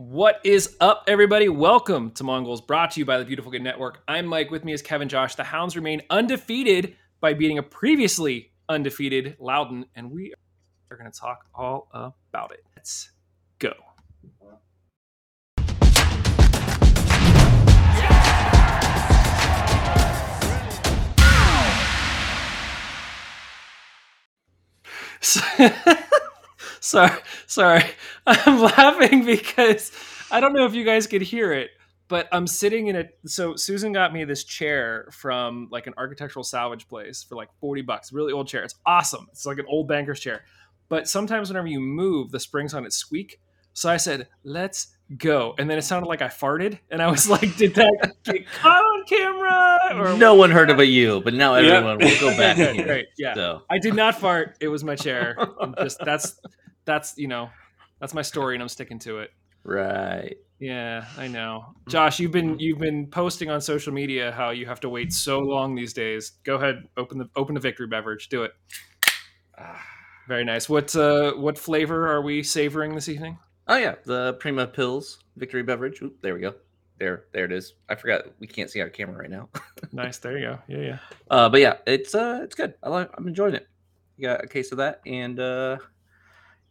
What is up, everybody? Welcome to Mongols, brought to you by the Beautiful Good Network. I'm Mike. With me is Kevin Josh. The Hounds remain undefeated by beating a previously undefeated Loudoun, and we are going to talk all about it. Let's go. sorry, sorry. I'm laughing because I don't know if you guys could hear it, but I'm sitting in a. So Susan got me this chair from like an architectural salvage place for like 40 bucks. Really old chair. It's awesome. It's like an old banker's chair. But sometimes whenever you move, the springs on it squeak. So I said, "Let's go," and then it sounded like I farted, and I was like, "Did that get caught on camera?" Or no one heard it but you, but now everyone Yep. will go back. and. Right? Yeah. So I did not fart. It was my chair. I'm just that's that's you know that's my story, and I'm sticking to it. right. Yeah, I know. Josh, you've been you've been posting on social media how you have to wait so long these days. Go ahead, open the open the victory beverage. Do it. Very nice. What uh what flavor are we savoring this evening? Oh yeah, the Prima Pils Victory Beverage. Oop, there we go. There, there it is. I forgot we can't see our camera right now. Nice. There you go. Yeah, yeah. Uh, but yeah, it's uh, it's good. I like. I'm enjoying it. You got a case of that, and uh,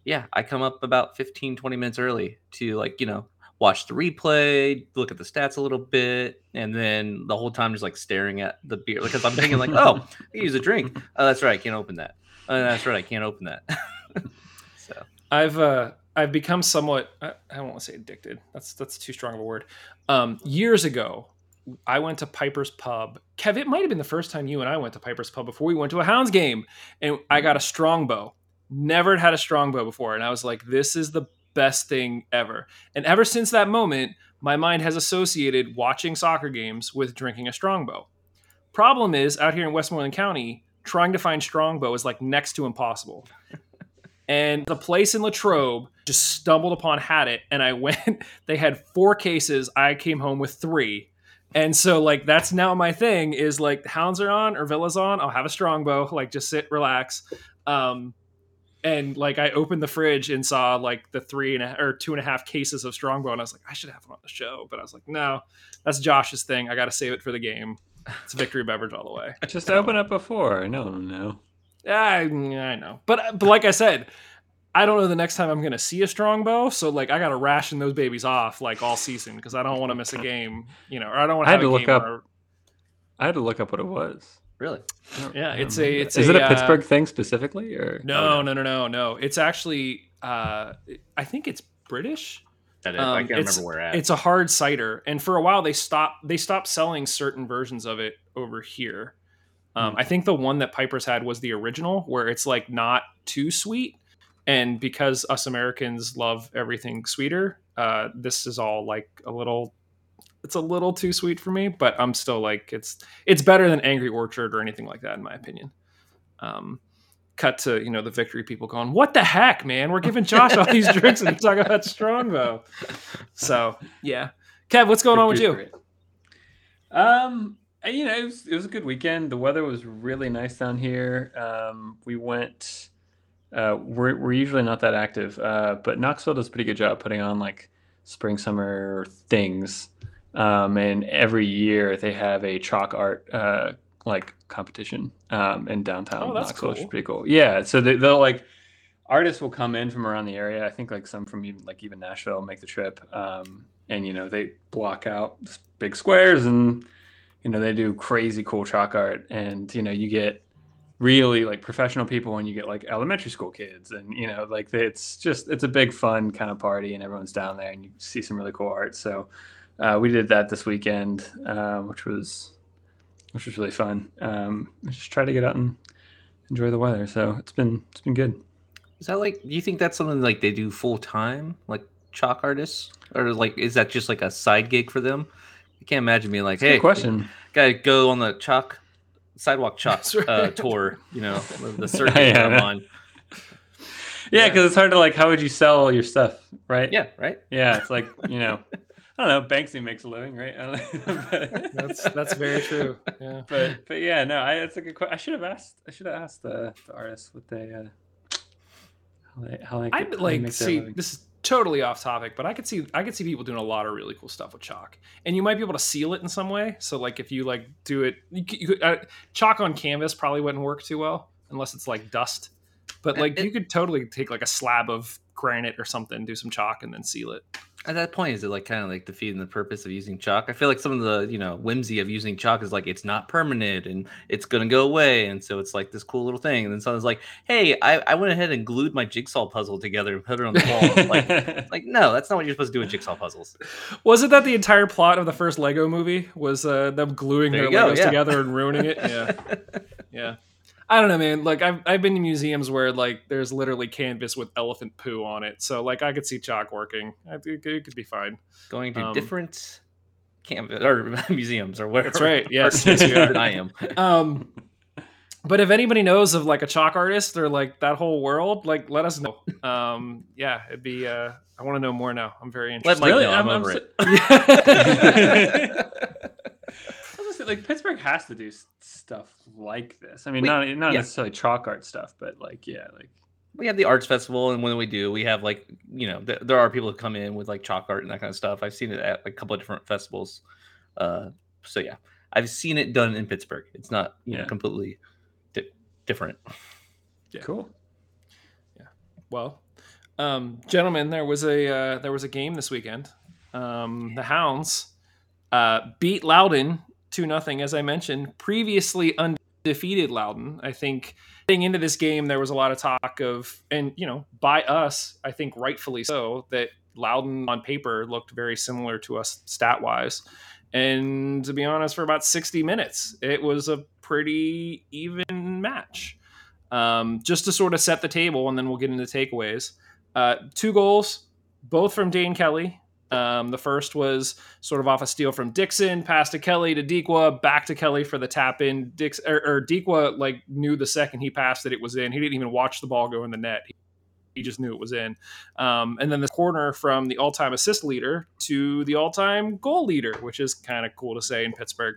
yeah, I come up about 15, 20 minutes early to like you know watch the replay, look at the stats a little bit, and then the whole time just like staring at the beer because I'm thinking like, oh, I use a drink. Oh, that's right, I can't open that. Oh, that's right, I can't open that. so I've uh I've become somewhat I, I to say addicted. That's that's too strong of a word. Um years ago, I went to Piper's Pub. Kev, it might have been the first time you and I went to Piper's Pub before we went to a Hounds game and I got a strongbow. Never had a strongbow before and I was like this is the best thing ever. And ever since that moment, my mind has associated watching soccer games with drinking a strongbow. Problem is out here in Westmoreland County, trying to find strongbow is like next to impossible and the place in Latrobe just stumbled upon had it, and I went. They had four cases. I came home with three, and so like that's now my thing is like hounds are on or Villa's on. I'll have a strongbow. Like just sit, relax. Um, and like I opened the fridge and saw like the three and a, or two and a half cases of strongbow, and I was like, I should have one on the show, but I was like, no, that's Josh's thing. I got to save it for the game. It's victory beverage all the way. Just open up before. No, no. Yeah, I, I know, but but like I said, I don't know the next time I'm gonna see a strongbow. So like I gotta ration those babies off like all season because I don't want to miss a game, you know, or I don't want to have a to look game up- where- I had to look up what it was. Really, Yeah, I don't it's a- it's Is a, it a uh, Pittsburgh thing specifically, or no, no, no, no, no. It's actually uh, I think it's British. that is, Um, I can't it's- remember where at. It's a hard cider, and for a while they stopped they stopped selling certain versions of it over here. Um, Hmm. I think the one that Piper's had was the original, where it's like not too sweet, and because us Americans love everything sweeter, uh, this is all like a little. It's a little too sweet for me, but I'm still like it's it's better than Angry Orchard or anything like that in my opinion. Um, cut to you know the victory people going, "What the heck, man? We're giving Josh all these drinks and talking about Strongbow." So yeah, Kev, what's going on with you? Um, you know, it was it was a good weekend. The weather was really nice down here. Um, we went. Uh, we're we're usually not that active, uh, but Knoxville does a pretty good job putting on like spring summer things. Um, and every year they have a chalk art uh, like competition um, in downtown Oh, that's Knoxville, which is pretty cool. Yeah, so they, they'll like artists will come in from around the area. I think like some from even like even Nashville make the trip, um, and you know they block out big squares and you know they do crazy cool chalk art, and you know you get really like professional people and you get like elementary school kids. And you know like it's just it's a big fun kind of party and everyone's down there and you see some really cool art. So uh, we did that this weekend uh, which was which was really fun um, just try to get out and enjoy the weather so it's been it's been good Is that like? Do you think that's something like they do full time, like chalk artists, or like is that just like a side gig for them? I can't imagine being like, It's a good hey, question gotta go on the chalk sidewalk chalk right. uh, tour. You know, the, the circuit Yeah, I'm yeah. on. yeah Yeah. because it's hard to like how would you sell your stuff right Yeah, right. yeah it's like you know I don't know Banksy makes a living right I. That's that's very true. Yeah. but but yeah, no, I it's a good question. I should have asked. I should have asked the, the artists what they uh, how they how they, I how like make see living. this is totally off topic, but I could see I could see people doing a lot of really cool stuff with chalk, and you might be able to seal it in some way. So like if you like do it, you, you could, uh, chalk on canvas probably wouldn't work too well unless it's like dust. But Uh, like it- you could totally take like a slab of granite or something, do some chalk, and then seal it. At that point, is it like kind of like defeating the purpose of using chalk? I feel like some of the you know whimsy of using chalk is like it's not permanent and it's gonna go away, and so it's like this cool little thing. And then someone's like, "Hey, I, I went ahead and glued my jigsaw puzzle together and put it on the wall." like, like no, that's not what you're supposed to do with jigsaw puzzles. Was it that the entire plot of the first Lego movie was uh, them gluing There their you go, Legos yeah. together and ruining it? Yeah, yeah. I don't know, man. Like I've I've been to museums where like there's literally canvas with elephant poo on it, so like I could see chalk working. I think it could be fine. Going to Um, different canvas or museums or whatever. That's right. Yes, yes, than I am. Um, but if anybody knows of like a chalk artist or like that whole world, like let us know. Um, yeah, it'd be. Uh, I want to know more now. I'm very Let interested. Mike Really? know. I'm, I'm- I'm over so- it. I was gonna say, like Pittsburgh has to do stuff like this. I mean, We- not not yeah. necessarily chalk art stuff, but like yeah, like we have the arts festival, and when we do, we have like you know th- there are people who come in with like chalk art and that kind of stuff. I've seen it at like, a couple of different festivals. Uh, so yeah, I've seen it done in Pittsburgh. It's not you know completely di- different. Yeah. cool. Yeah. Well, um, gentlemen, there was a uh, there was a game this weekend. Um, the Hounds uh, beat Loudoun two nothing, as I mentioned. Previously undefeated Loudoun. I think getting into this game, there was a lot of talk of, and you know, by us, I think rightfully so, that Loudoun on paper looked very similar to us stat wise. And to be honest, for about 60 minutes, it was a pretty even match um, just to sort of set the table, and then we'll get into takeaways. Uh, two goals, both from Dane Kelly. Um, the first was sort of off a steal from Dixon, pass to Kelly to Dikwa, back to Kelly for the tap in. Dix or, or Dikwa like knew the second he passed that it was in. He didn't even watch the ball go in the net. He, just knew it was in. Um, and then the corner from the all-time assist leader to the all-time goal leader, which is kind of cool to say in Pittsburgh.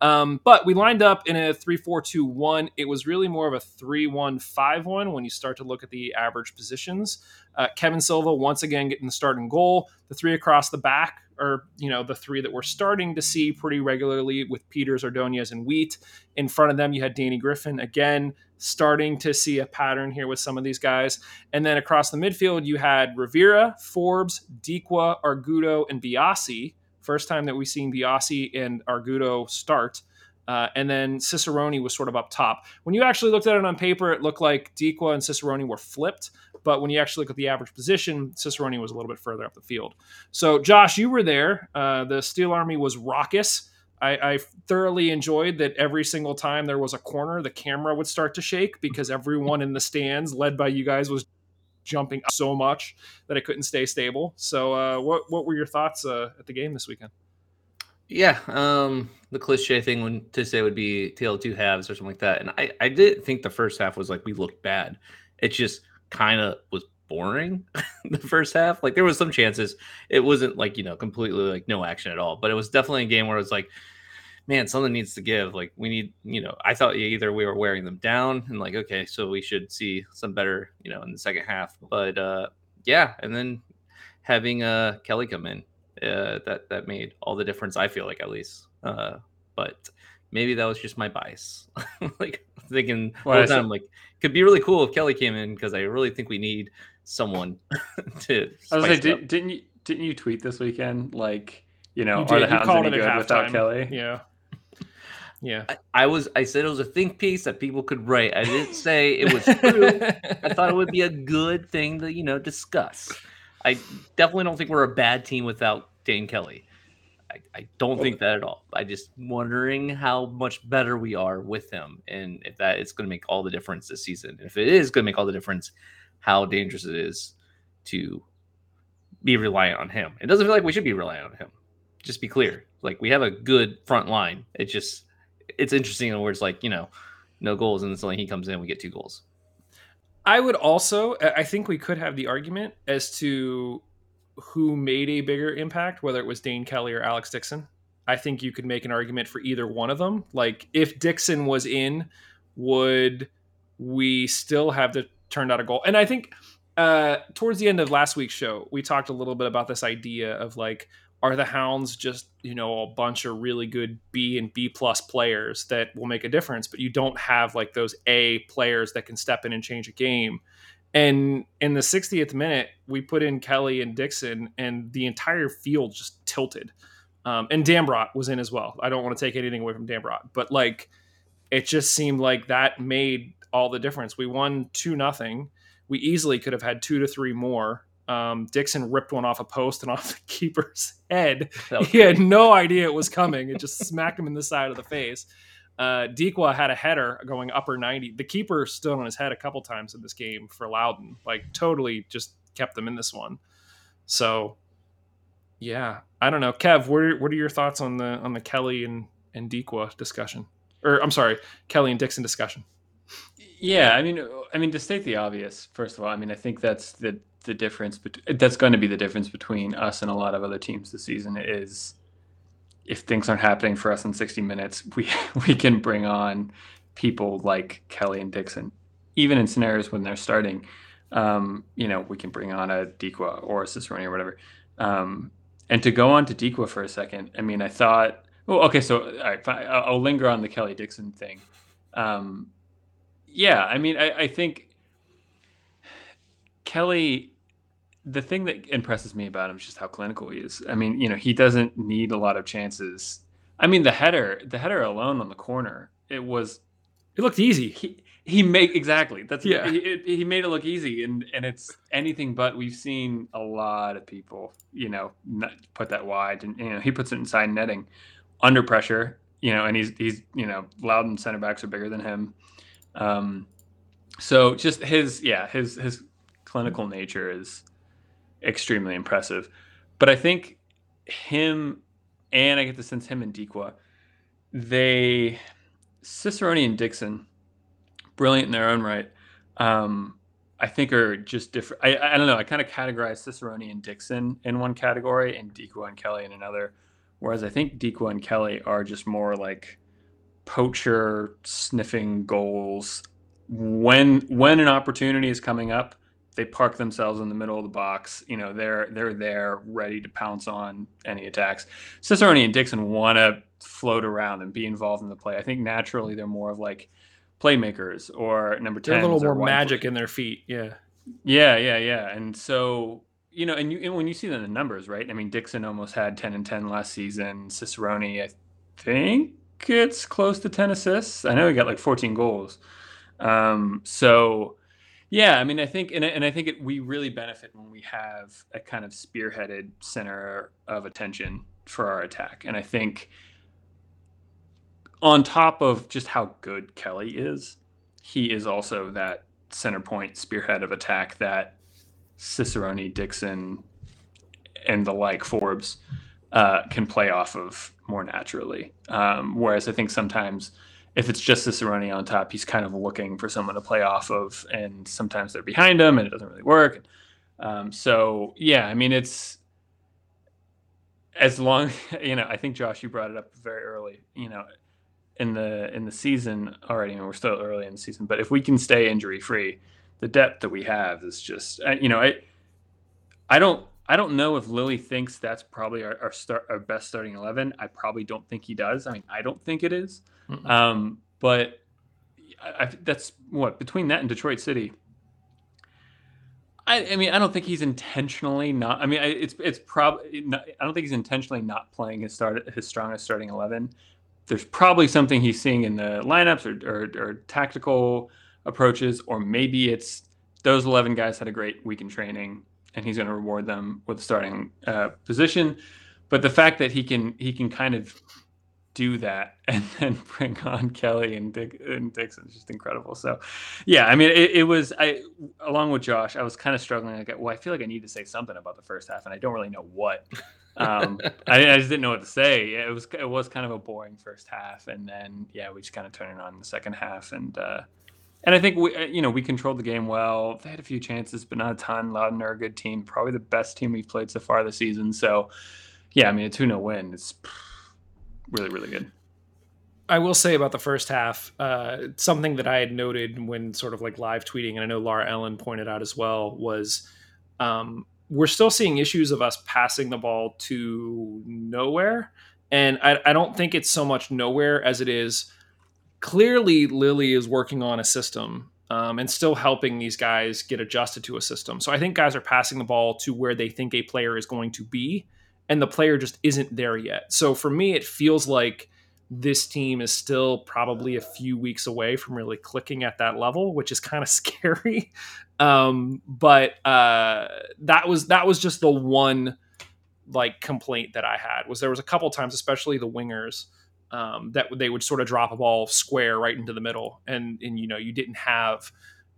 Um, but we lined up in a 3 4 2 1. It was really more of a 3 1 5 1 when you start to look at the average positions. Uh, Kevin Silva once again getting the starting goal. The three across the back are, you know, the three that we're starting to see pretty regularly with Peters, Ordonez, and Wheat. In front of them, you had Danny Griffin again, starting to see a pattern here with some of these guys. And then across the midfield, you had Rivera, Forbes, Dikwa, Argudo, and Biasi. First time that we've seen Biasi and Argudo start. Uh, and then Cicerone was sort of up top. When you actually looked at it on paper, it looked like Dikwa and Cicerone were flipped. But when you actually look at the average position, Cicerone was a little bit further up the field. So, Josh, you were there. Uh, the Steel Army was raucous. I, I thoroughly enjoyed that every single time there was a corner, the camera would start to shake because everyone in the stands, led by you guys, was jumping so much that it couldn't stay stable. So, uh, what what were your thoughts uh, at the game this weekend? Yeah, um, the cliche thing when to say would be tail two halves or something like that. And I, I did think the first half was like we looked bad. It's just kind of was boring the first half. Like there was some chances. It wasn't like, you know, completely like no action at all. But it was definitely a game where it was like, man, something needs to give. Like we need, you know, I thought either we were wearing them down and like, okay, so we should see some better, you know, in the second half. But uh yeah, and then having uh Kelly come in uh, that that made all the difference. I feel like at least, uh, but maybe that was just my bias. like thinking all Well, the I time, like could be really cool if Kelly came in because I really think we need someone to. I was like, did, didn't you didn't you tweet this weekend like you know You are the Hounds called any it good without halftime. Kelly? Yeah. Yeah. I, I was. I said it was a think piece that people could write. I didn't say it was true. I thought it would be a good thing to you know discuss. I definitely don't think we're a bad team without Dane Kelly. I, I don't think that at all. I just wondering how much better we are with him, and if that is going to make all the difference this season. If it is going to make all the difference, how dangerous it is to be reliant on him. It doesn't feel like we should be reliant on him. Just be clear, like we have a good front line. It just it's interesting where it's like you know no goals, and then suddenly he comes in, we get two goals. I would also, I I think we could have the argument as to who made a bigger impact, whether it was Dane Kelly or Alex Dixon. I think you could make an argument for either one of them. Like if Dixon was in, would we still have to turned out a goal? And I think uh, towards the end of last week's show, we talked a little bit about this idea of like, are the Hounds just you know a bunch of really good B and B plus players that will make a difference, but you don't have like those A players that can step in and change a game. And in the 60th minute, we put in Kelly and Dixon, and the entire field just tilted. Um, and Dambrot was in as well. I don't want to take anything away from Dambrot, but like it just seemed like that made all the difference. We won two nothing. We easily could have had two to three more. Um, Dixon ripped one off a post and off the keeper's head. He had no idea it was coming. It just smacked him in the side of the face. Uh, Dikwa had a header going upper 90. The keeper stood on his head a couple times in this game for Loudoun. Like, totally just kept them in this one. So, yeah, I don't know. Kev, what are, what are your thoughts on the on the Kelly and, and Dikwa discussion? Or, I'm sorry, Kelly and Dixon discussion. Yeah, I mean, I mean to state the obvious. First of all, I mean, I think that's the the difference. But that's going to be the difference between us and a lot of other teams this season is if things aren't happening for us in 60 minutes, we we can bring on people like Kelly and Dixon, even in scenarios when they're starting. Um, you know, we can bring on a Dikwa or a Cicerone or whatever. Um, and to go on to Dikwa for a second, I mean, I thought, well, okay, so all right, fine, I'll linger on the Kelly Dixon thing. Um, yeah, I mean, I, I think Kelly the thing that impresses me about him is just how clinical he is. I mean, you know, he doesn't need a lot of chances. I mean, the header, the header alone on the corner, it was. It looked easy. He he made exactly. That's yeah. He, he made it look easy, and and it's anything but. We've seen a lot of people, you know, put that wide, and you know, he puts it inside netting, under pressure. You know, and he's he's you know, Loudoun center backs are bigger than him. Um, so just his yeah his his clinical nature is extremely impressive. But I think him and I get the sense him and Dikwa, they Cicerone and Dixon, brilliant in their own right. Um, I think are just different. I, I don't know. I kind of categorize Cicerone and Dixon in one category and Dikwa and Kelly in another. Whereas I think Dikwa and Kelly are just more like poacher sniffing goals when when an opportunity is coming up they park themselves in the middle of the box. You know, they're they're there ready to pounce on any attacks. Cicerone and Dixon want to float around and be involved in the play. I think naturally they're more of like playmakers or number ten. They're a little more magic in their feet. Yeah. Yeah, yeah, yeah. And so you know, and, you, and when you see them in the numbers, right? I mean, Dixon almost had ten and ten last season. Cicerone, I think it's close to ten assists. I know he got like fourteen goals. Um, so yeah, I mean, I think, and, and I think it, we really benefit when we have a kind of spearheaded center of attention for our attack. And I think on top of just how good Kelly is, he is also that center point spearhead of attack that Cicerone, Dixon, and the like Forbes uh, can play off of more naturally. Um, whereas I think sometimes if it's just Cicerone on top, he's kind of looking for someone to play off of, and sometimes they're behind him, and it doesn't really work. Um, so yeah, I mean, it's as long you know. I think Josh, you brought it up very early. You know, in the in the season already, and we're still early in the season, but if we can stay injury free, the depth that we have is just uh, you know, I I don't I don't know if Lilley thinks that's probably our, our start our best starting eleven. I probably don't think he does. I mean, I don't think it is. Um, but I, I, that's what between that and Detroit City. I, I, mean, I don't think he's intentionally not. I mean, it's it's probably. I don't think he's intentionally not playing his start his strongest starting eleven. There's probably something he's seeing in the lineups or, or, or tactical approaches, or maybe it's those eleven guys had a great week in training, and he's going to reward them with a starting uh, position. But the fact that he can he can kind of do that and then bring on Kelly and Dick and Dixon is just incredible. So, yeah, I mean, it, it, was I along with Josh, I was kind of struggling. Like, well, I feel like I need to say something about the first half, and I don't really know what. Um, I, I, just didn't know what to say. It was it was kind of a boring first half, and then yeah, we just kind of turned it on in the second half, and uh, and I think we uh, you know we controlled the game well. They had a few chances, but not a ton. Loudoun are a good team, probably the best team we've played so far this season. So, yeah, I mean, a two 0 win. It's really really good. I will say about the first half, uh, something that I had noted when sort of like live tweeting, and I know Laura Ellen pointed out as well, was um, we're still seeing issues of us passing the ball to nowhere. And I, I don't think it's so much nowhere as it is clearly Lilley is working on a system um, and still helping these guys get adjusted to a system. So I think guys are passing the ball to where they think a player is going to be, and the player just isn't there yet. So for me, it feels like this team is still probably a few weeks away from really clicking at that level, which is kind of scary. Um, but uh, that was that was just the one like complaint that I had was there was a couple times, especially the wingers, um, that they would sort of drop a ball square right into the middle, and and you know you didn't have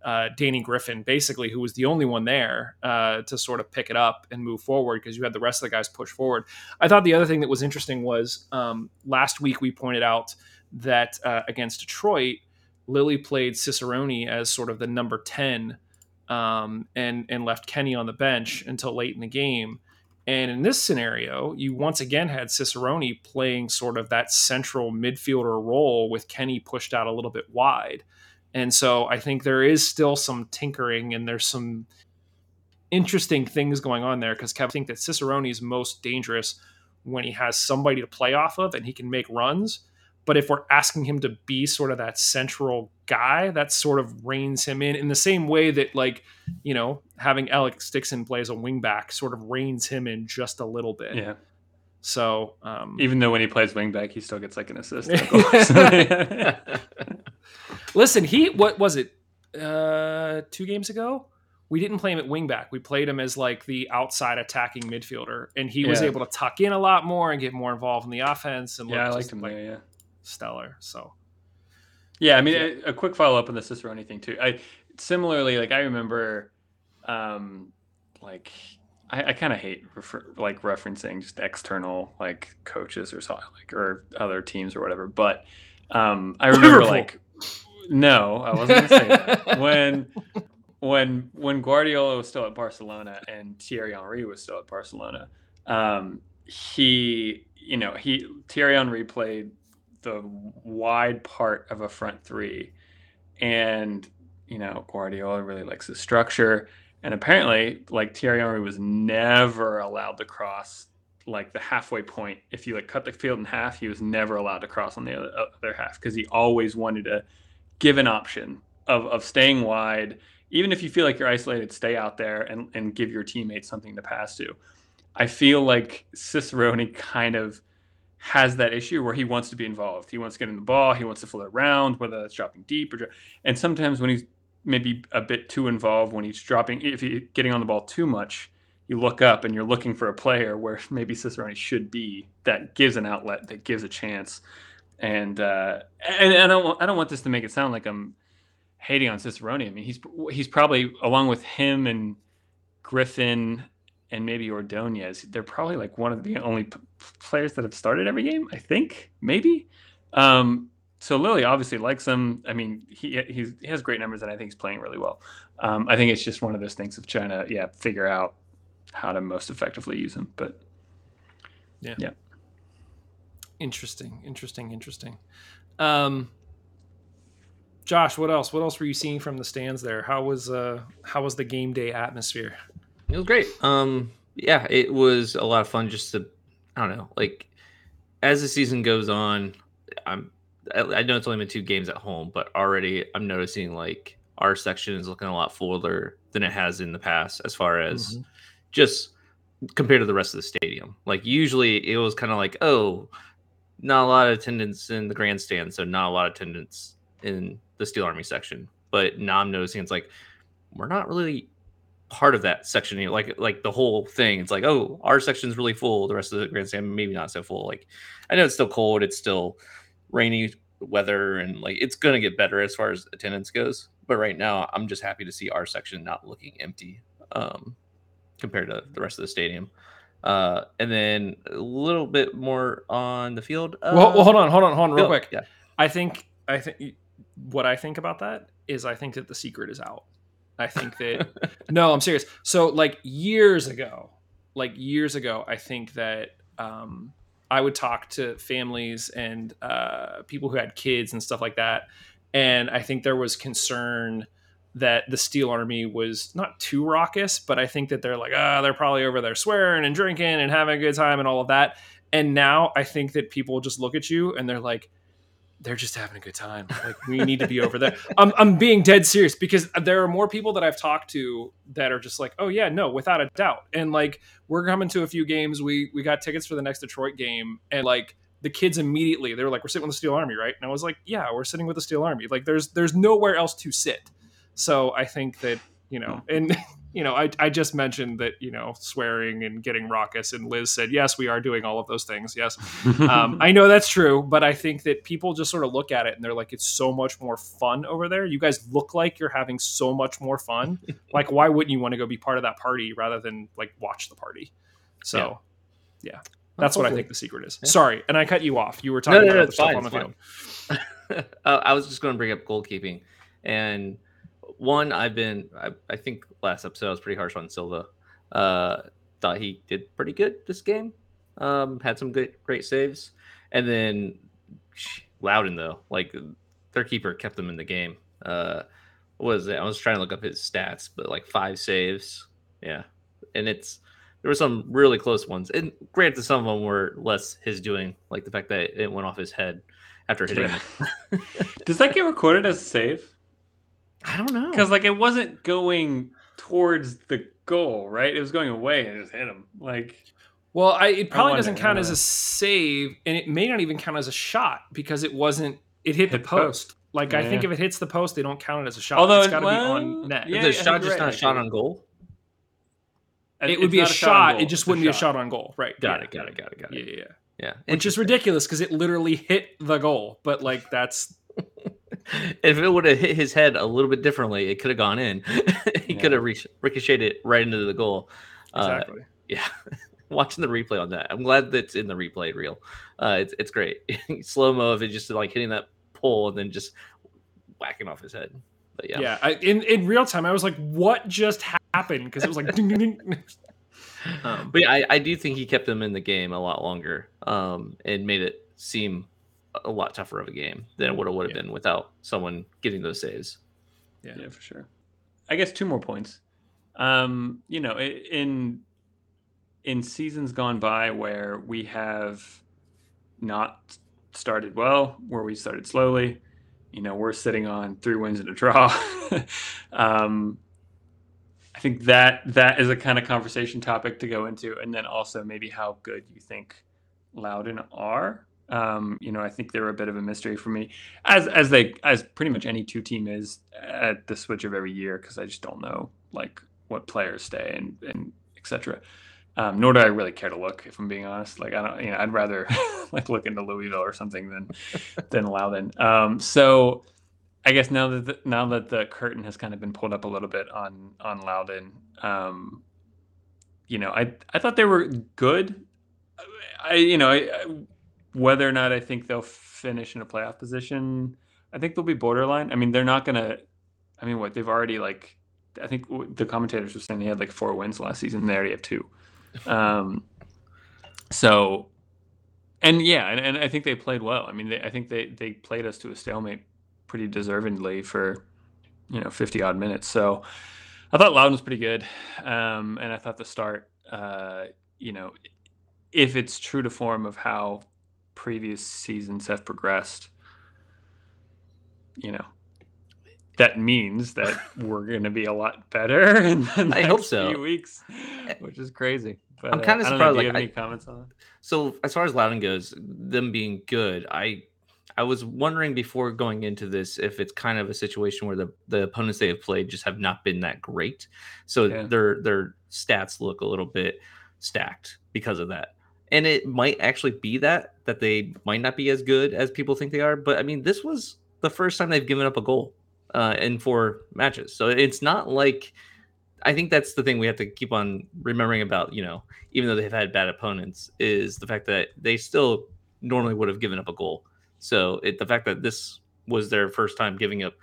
uh, Danny Griffin, basically, who was the only one there uh, to sort of pick it up and move forward because you had the rest of the guys push forward. I thought the other thing that was interesting was um, last week we pointed out that uh, against Detroit, Lilley played Cicerone as sort of the number 10 um, and, and left Kenny on the bench until late in the game. And in this scenario, you once again had Cicerone playing sort of that central midfielder role with Kenny pushed out a little bit wide. And so I think there is still some tinkering and there's some interesting things going on there because Kevin I think that Cicerone is most dangerous when he has somebody to play off of and he can make runs. But if we're asking him to be sort of that central guy, that sort of reins him in in the same way that, like, you know, having Alex Dixon play as a wingback sort of reins him in just a little bit. Yeah. So um, even though when he plays wingback, he still gets like an assist. Listen, he what was it? Uh, two games ago, we didn't play him at wingback. We played him as like the outside attacking midfielder, and he was able to tuck in a lot more and get more involved in the offense. And yeah, I liked him like there. Yeah. Stellar. So Yeah, I mean, a, a quick follow up on the Cicerone thing too. I similarly, like I remember, um, like I, I kind of hate refer, like referencing just external like coaches or so like or other teams or whatever. But um, I remember like no, I wasn't gonna say that when when when Guardiola was still at Barcelona and Thierry Henry was still at Barcelona. Um, he you know he Thierry Henry played the wide part of a front three. And, you know, Guardiola really likes the structure. And apparently, like Thierry Henry was never allowed to cross like the halfway point. If you like cut the field in half, he was never allowed to cross on the other, uh, other half because he always wanted to give an option of, of staying wide. Even if you feel like you're isolated, stay out there and, and give your teammates something to pass to. I feel like Cicerone kind of has that issue where he wants to be involved. He wants to get in the ball. He wants to float around, whether that's dropping deep or, dro- and sometimes when he's maybe a bit too involved, when he's dropping, if he's getting on the ball too much, you look up and you're looking for a player where maybe Cicerone should be that gives an outlet, that gives a chance. And uh, and, and I don't I don't want this to make it sound like I'm hating on Cicerone. I mean, he's he's probably along with him and Griffin and maybe Ordonez, they're probably like one of the only p- players that have started every game. I think maybe. Um, so Lilley obviously likes him. I mean, he he's, he has great numbers, and I think he's playing really well. Um, I think it's just one of those things of trying to yeah figure out how to most effectively use him. But yeah, yeah, interesting, interesting, interesting. Um, Josh, what else? What else were you seeing from the stands there? How was uh how was the game day atmosphere? It was great. Um, yeah, it was a lot of fun just to, I don't know, like as the season goes on, I'm, I I know it's only been two games at home, but already I'm noticing like our section is looking a lot fuller than it has in the past as far as Mhm. just compared to the rest of the stadium. Like usually it was kind of like, oh, not a lot of attendance in the grandstand, so not a lot of attendance in the Steel Army section. But now I'm noticing it's like we're not really part of that section. You know, like like the whole thing. It's like, oh, our section's really full. The rest of the grandstand maybe not so full. Like I know it's still cold. It's still rainy weather, and like it's gonna get better as far as attendance goes. But right now, I'm just happy to see our section not looking empty um, compared to the rest of the stadium. Uh, and then a little bit more on the field. Uh, well, well, hold on, hold on, hold on, real Phil- quick. Yeah. I think I think what I think about that is I think that the secret is out. I think that no, I'm serious. So like years ago, like years ago, I think that um, I would talk to families and uh, people who had kids and stuff like that, and I think there was concern that the Steel Army was not too raucous, but I think that they're like, ah, oh, they're probably over there swearing and drinking and having a good time and all of that. And now I think that people just look at you and they're like, they're just having a good time. Like we need to be over there. I'm, I'm being dead serious because there are more people that I've talked to that are just like, oh yeah, no, without a doubt. And like we're coming to a few games. We we got tickets for the next Detroit game, and like the kids immediately they were like, we're sitting with the Steel Army, right? And I was like, yeah, we're sitting with the Steel Army. Like there's there's nowhere else to sit. So I think that you know, and you know, I, I just mentioned that, you know, swearing and getting raucous. And Liz said, yes, we are doing all of those things. Yes. Um, I know that's true, but I think that people just sort of look at it and they're like, it's so much more fun over there. You guys look like you're having so much more fun. like, why wouldn't you want to go be part of that party rather than like watch the party? So, yeah. yeah. That's what I think the secret is. Yeah. Sorry, and I cut you off. You were talking no, no, about no, the stuff on the field. uh, I was just going to bring up goalkeeping, and one, I've been, I, I, think last episode I was pretty harsh on Silva. Uh, thought he did pretty good this game. Um, had some good, great saves. And then Loudoun, though, like their keeper kept them in the game. Uh, what was it? I was trying to look up his stats, but like five saves. Yeah. And it's, there were some really close ones. And granted, some of them were less his doing, like the fact that it went off his head after hitting. Does that get recorded as a save? I don't know. Because like it wasn't going towards the goal, right? It was going away and it just hit him. Like well, I, it probably I doesn't count as a save, and it may not even count as a shot because it wasn't. It hit, hit the post. post. Like yeah. I think if it hits the post, they don't count it as a shot. Although it's got to well, be on net. Yeah, the shot just right. not a shot on goal. It would be a shot. It just wouldn't be a shot on goal. Right. Got yeah. it. Got it. Got it. Got it. Yeah. Yeah. Yeah. Which is ridiculous because it literally hit the goal, but like that's if it would have hit his head a little bit differently, it could have gone in. he yeah. could have ricocheted it right into the goal. Uh, exactly. Uh, yeah. Watching the replay on that, I'm glad that's in the replay reel. Uh, it's it's great. Slow mo of it just like hitting that pole and then just whacking off his head. But yeah, yeah. I, in in real time, I was like, "What just happened?" Because it was like, ding, ding, ding. Um, but yeah, I, I do think he kept them in the game a lot longer um, and made it seem a lot tougher of a game than what it would have yeah. been without someone getting those saves. Yeah. yeah, for sure. I guess two more points. Um, you know, in in seasons gone by where we have not started well, where we started slowly, you know, we're sitting on three wins and a draw. um, I think that that is a kind of conversation topic to go into, and then also maybe how good you think Loudoun are. Um, you know, I think they're a bit of a mystery for me, as as they as pretty much any two team is at the switch of every year, because I just don't know like what players stay and and etc. Um, nor do I really care to look, if I'm being honest. Like I don't, you know, I'd rather like look into Louisville or something than than Loudoun. Um, so I guess now that the, now that the curtain has kind of been pulled up a little bit on on Loudoun, um, you know, I I thought they were good. I you know I, whether or not I think they'll finish in a playoff position, I think they'll be borderline. I mean, they're not gonna. I mean, what they've already like. I think the commentators were saying they had like four wins last season. They already have two. Um, so, and yeah, and, and I think they played well. I mean, they, I think they they played us to a stalemate pretty deservedly for you know 50 odd minutes. So, I thought Loudoun was pretty good, um, and I thought the start, uh, you know, if it's true to form of how previous seasons have progressed, you know, that means that we're going to be a lot better in the next I hope so. few weeks, which is crazy. But I'm kind of uh, surprised. Know, like, any I, comments on it? So as far as Loudoun goes, them being good, I I was wondering before going into this if it's kind of a situation where the the opponents they have played just have not been that great, so yeah. their their stats look a little bit stacked because of that and it might actually be that that they might not be as good as people think they are. But I mean, this was the first time they've given up a goal uh, in four matches, so it's not like. I think that's the thing we have to keep on remembering about, you know, even though they've had bad opponents, is the fact that they still normally would have given up a goal. So it, the fact that this was their first time giving up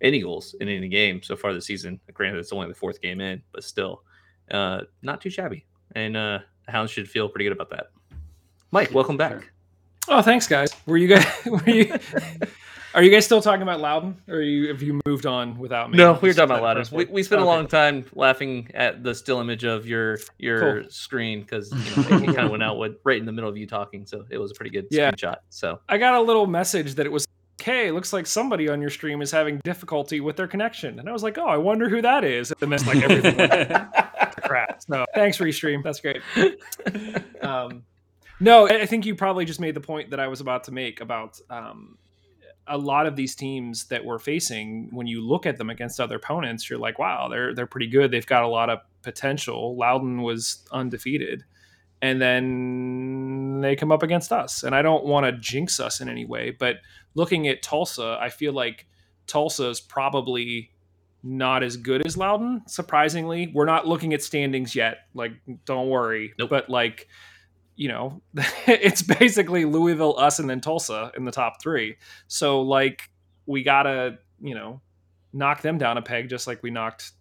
any goals in any game so far this season, granted it's only the fourth game in, but still, uh, not too shabby. And uh, Hounds should feel pretty good about that. Mike, welcome back. Oh, thanks, guys. Were you guys? Were you? Are you guys still talking about Loudoun, or are you, have you moved on without me? No, we were talking about that Loudoun. We, we spent a long time laughing at the still image of your your Cool. screen because you know, it kind of went out with, right in the middle of you talking, so it was a pretty good Yeah. screenshot. So I got a little message that it was okay. Looks like somebody on your stream is having difficulty with their connection, and I was like, oh, I wonder who that is. And then like everything went to crap. So thanks, Restream. That's great. Um, no, I think you probably just made the point that I was about to make about um, a lot of these teams that we're facing. When you look at them against other opponents, you're like, wow, they're they're pretty good. They've got a lot of potential. Loudoun was undefeated, and then they come up against us. And I don't want to jinx us in any way, but looking at Tulsa, I feel like Tulsa is probably not as good as Loudoun. Surprisingly, we're not looking at standings yet. Like, don't worry. Nope. But like, you know, it's basically Louisville, us, and then Tulsa in the top three. So like, we gotta, you know, knock them down a peg, just like we knocked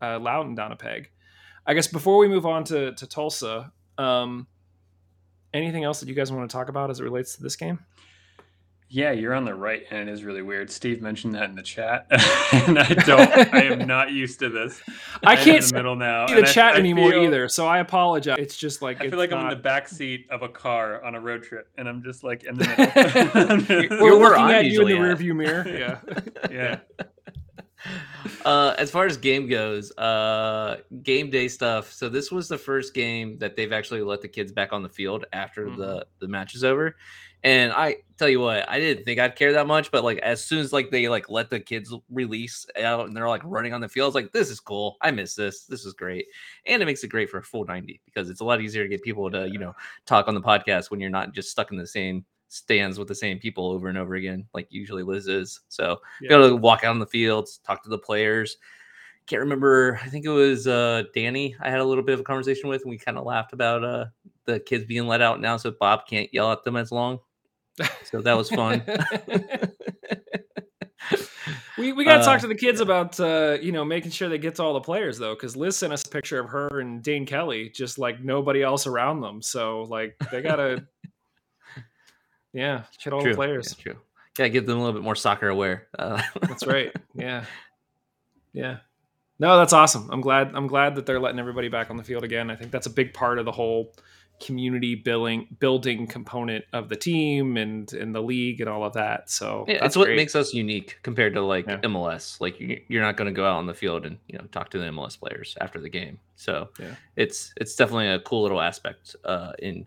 uh, Loudoun down a peg. I guess before we move on to to Tulsa, um, anything else that you guys want to talk about as it relates to this game? Yeah, you're on the right, and it is really weird. Steve mentioned that in the chat, and I don't. I am not used to this. I I'm in can't the middle now. the and I- chat I anymore feel- either, so I apologize. It's just like I it's feel like I'm in the back seat of a car on a road trip, and I'm just like in the middle. We're You're where looking at you in the at. rearview mirror. Yeah. yeah. uh, as far as game goes, uh, game day stuff. So this was the first game that they've actually let the kids back on the field after Mm-hmm. the the match is over. And I tell you what, I didn't think I'd care that much, but like as soon as like they like let the kids release out and they're like running on the field, I was like, this is cool. I miss this. This is great, and it makes it great for a full ninety because it's a lot easier to get people to you know talk on the podcast when you're not just stuck in the same stands with the same people over and over again, like usually Liz is. So Yeah. be able to walk out on the fields, talk to the players. Can't remember. I think it was uh, Danny. I had a little bit of a conversation with, and we kind of laughed about uh, the kids being let out now, so Bob can't yell at them as long. So that was fun. we we gotta Uh, talk to the kids about uh, you know making sure they get to all the players though, because Liz sent us a picture of her and Dane Kelly, just like nobody else around them. So like they gotta, yeah, get all true. the players. Yeah, true. Gotta give them a little bit more soccer aware. Uh, That's right. Yeah, yeah. No, that's awesome. I'm glad. I'm glad that they're letting everybody back on the field again. I think that's a big part of the whole community building building component of the team and and the league and all of that. So Yeah, that's it's what makes us unique compared to like Yeah. MLS. Like you, you're not going to go out on the field and you know talk to the MLS players after the game. So Yeah. it's it's definitely a cool little aspect uh, in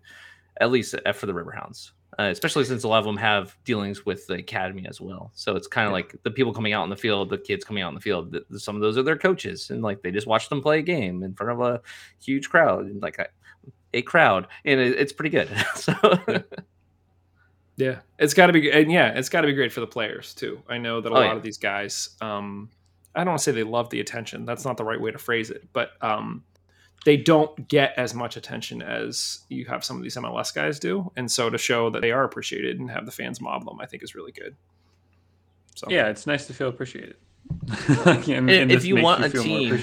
at least uh, for the Riverhounds, uh, especially since a lot of them have dealings with the academy as well. So it's kind of Yeah. like the people coming out on the field, the kids coming out on the field. th- Some of those are their coaches, and like they just watch them play a game in front of a huge crowd and like a, a crowd, and it, it's pretty good. so Yeah, it's got to be, and yeah, it's got to be great for the players too. I know that a Oh, lot yeah. of these guys, um, I don't want to say they love the attention. That's not the right way to phrase it, but um, they don't get as much attention as you have some of these MLS guys do, and so to show that they are appreciated and have the fans mob them, I think is really good. So Yeah, it's nice to feel appreciated. If- you want a team-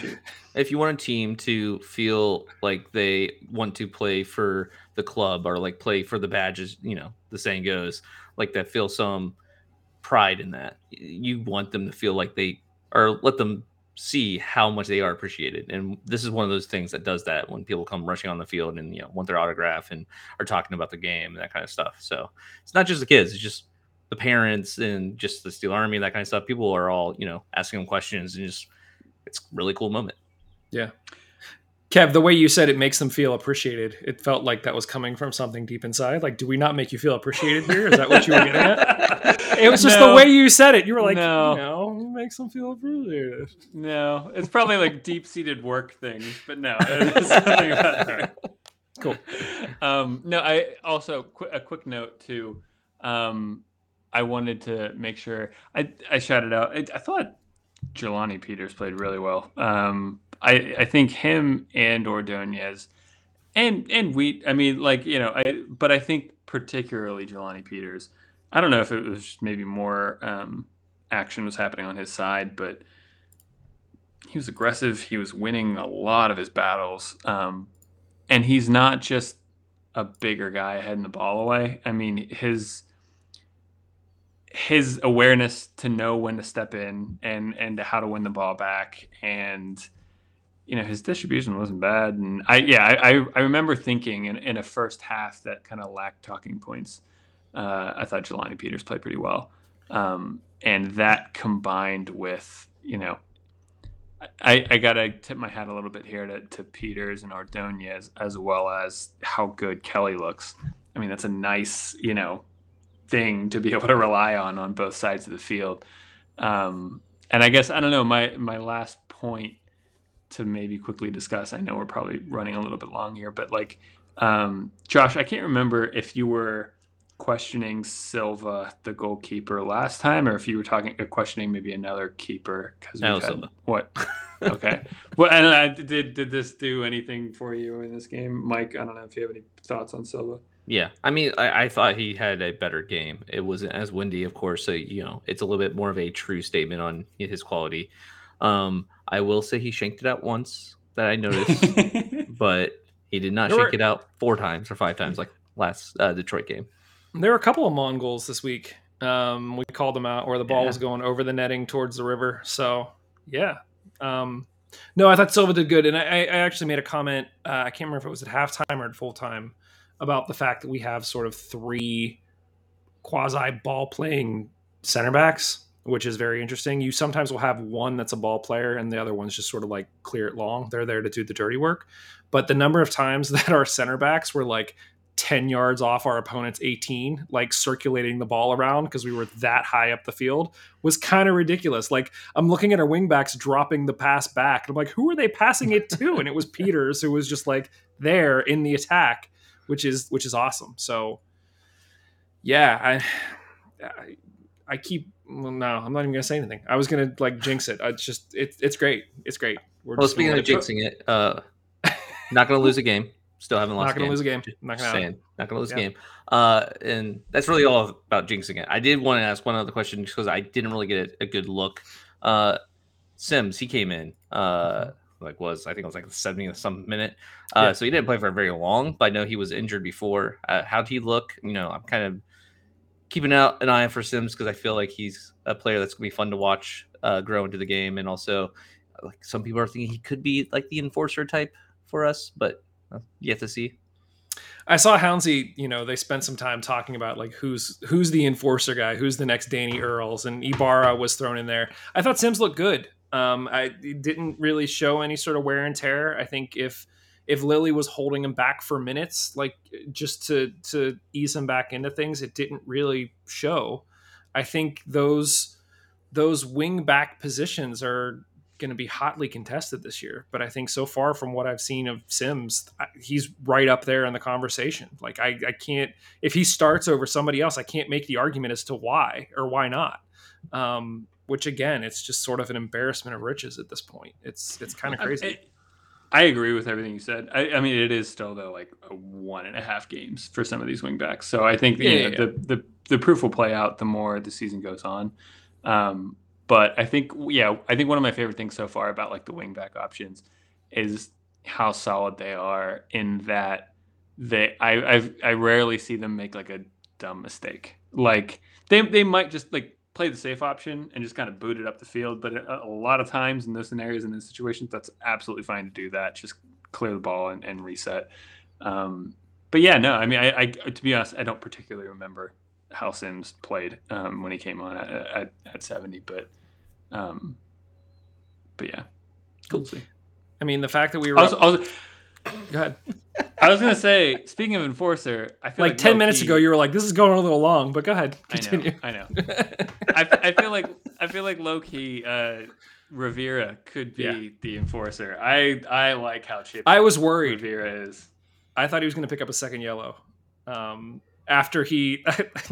if you want a team to feel like they want to play for the club or like play for the badges, you know, the saying goes, like that feel some pride in that. You want them to feel like they or let them see how much they are appreciated. And this is one of those things that does that when people come rushing on the field and you know want their autograph and are talking about the game and that kind of stuff. So it's not just the kids, it's just the parents and just the Steel Army, that kind of stuff. People are all, you know, asking them questions and just it's a really cool moment. yeah. Kev, the way you said it makes them feel appreciated, it felt like that was coming from something deep inside. Like, do we not make you feel appreciated here? Is that what you were getting at? It was just No. the way you said it. You were like, No. you know, it makes them feel appreciated. No, it's probably like deep seated work things, but no, something about. Cool. Um, no, I also qu- a quick note too. Um, I wanted to make sure I I shouted out. I, I thought Jelani Peters played really well. Um, I I think him and Ordonez and and Wheat. I mean, like you know, I but I think particularly Jelani Peters. I don't know if it was maybe more um, action was happening on his side, but he was aggressive. He was winning a lot of his battles, um, and he's not just a bigger guy heading the ball away. I mean, his his awareness to know when to step in and and how to win the ball back. And you know his distribution wasn't bad. And i yeah i i remember thinking in, in a first half that kind of lacked talking points. Uh, i thought jelani peters played pretty well. Um, and that combined with you know I, I gotta tip my hat a little bit here to, to Peters and Ordonez as well as how good Kelly looks. I mean, that's a nice, you know, thing to be able to rely on on both sides of the field. Um, and I guess I don't know my my last point to maybe quickly discuss. I know we're probably running a little bit long here, but like um, Josh, I can't remember if you were questioning Silva, the goalkeeper, last time, or if you were talking uh, questioning maybe another keeper because no, Silva. What? okay. well, and I, did did this do anything for you in this game, Mike? I don't know if you have any thoughts on Silva. Yeah, I mean, I, I, thought he had a better game. It wasn't as windy, of course, so you know it's a little bit more of a true statement on his quality. Um, I will say he shanked it out once that I noticed, but he did not there shank were, it out four times or five times like last uh, Detroit game. There were a couple of Mongols this week. Um, we called them out where the ball yeah. was going over the netting towards the river. So yeah, um, no, I thought Silva did good, and I, I actually made a comment. Uh, I can't remember if it was at halftime or at full time about the fact that we have sort of three quasi ball playing center backs, which is very interesting. You sometimes will have one that's a ball player and the other one's just sort of like clear it long. They're there to do the dirty work. But the number of times that our center backs were like 10 yards off our opponent's 18, like circulating the ball around because we were that high up the field was kind of ridiculous. Like I'm looking at our wingbacks dropping the pass back. And I'm like, who are they passing it to? And it was Peters who was just like there in the attack which is which is awesome. So yeah, I I, I keep well, no, I'm not even gonna say anything. I was gonna like jinx it. It's just it's it's great. It's great. We're well, speaking of jinxing it, uh, not gonna lose a game. Still haven't lost. Not gonna game. lose a game. Not gonna saying, not gonna lose yeah. a game. Uh, and that's really all about jinxing it. I did want to ask one other question because I didn't really get a, a good look. Uh, Sims, he came in. Uh, like was I think it was like the 70th some minute. Uh, yeah. So he didn't play for very long, but I know he was injured before. Uh, how'd he look? You know, I'm kind of keeping out an eye for Sims because I feel like he's a player that's gonna be fun to watch uh, grow into the game, and also like some people are thinking he could be like the enforcer type for us, but uh, you have to see. I saw Houndsy, you know, they spent some time talking about like who's who's the enforcer guy, who's the next Danny Earls, and Ibarra was thrown in there. I thought Sims looked good. Um, I didn't really show any sort of wear and tear. I think if if Lilley was holding him back for minutes, like just to to ease him back into things, it didn't really show. I think those those wing back positions are going to be hotly contested this year. But I think so far from what I've seen of Sims, he's right up there in the conversation. Like I, I can't if he starts over somebody else, I can't make the argument as to why or why not. Um, which again, it's just sort of an embarrassment of riches at this point. It's it's kind of crazy. I, I, agree with everything you said. I, I, mean, it is still though like a one and a half games for some of these wingbacks. So I think yeah, yeah, yeah. the the the proof will play out the more the season goes on. Um, but I think yeah, I think one of my favorite things so far about like the wingback options is how solid they are in that they I I've, I rarely see them make like a dumb mistake. Like they they might just like play the safe option and just kind of boot it up the field. But a, a lot of times in those scenarios and those situations, that's absolutely fine to do that. Just clear the ball and, and reset. Um, but yeah, no, I mean, I, I, to be honest, I don't particularly remember how Sims played um, when he came on at, at, at 70, but, um, but yeah, cool. I mean, the fact that we were, also, also, go ahead. I was gonna say, speaking of enforcer, I feel like, like ten minutes ago you were like, "This is going a little long," but go ahead, continue. I know. I, know. I, I, feel like I feel like low key uh, Rivera could be yeah. the enforcer. I I like how chippy. I was worried. Rivera is. I thought he was gonna pick up a second yellow. Um, after he,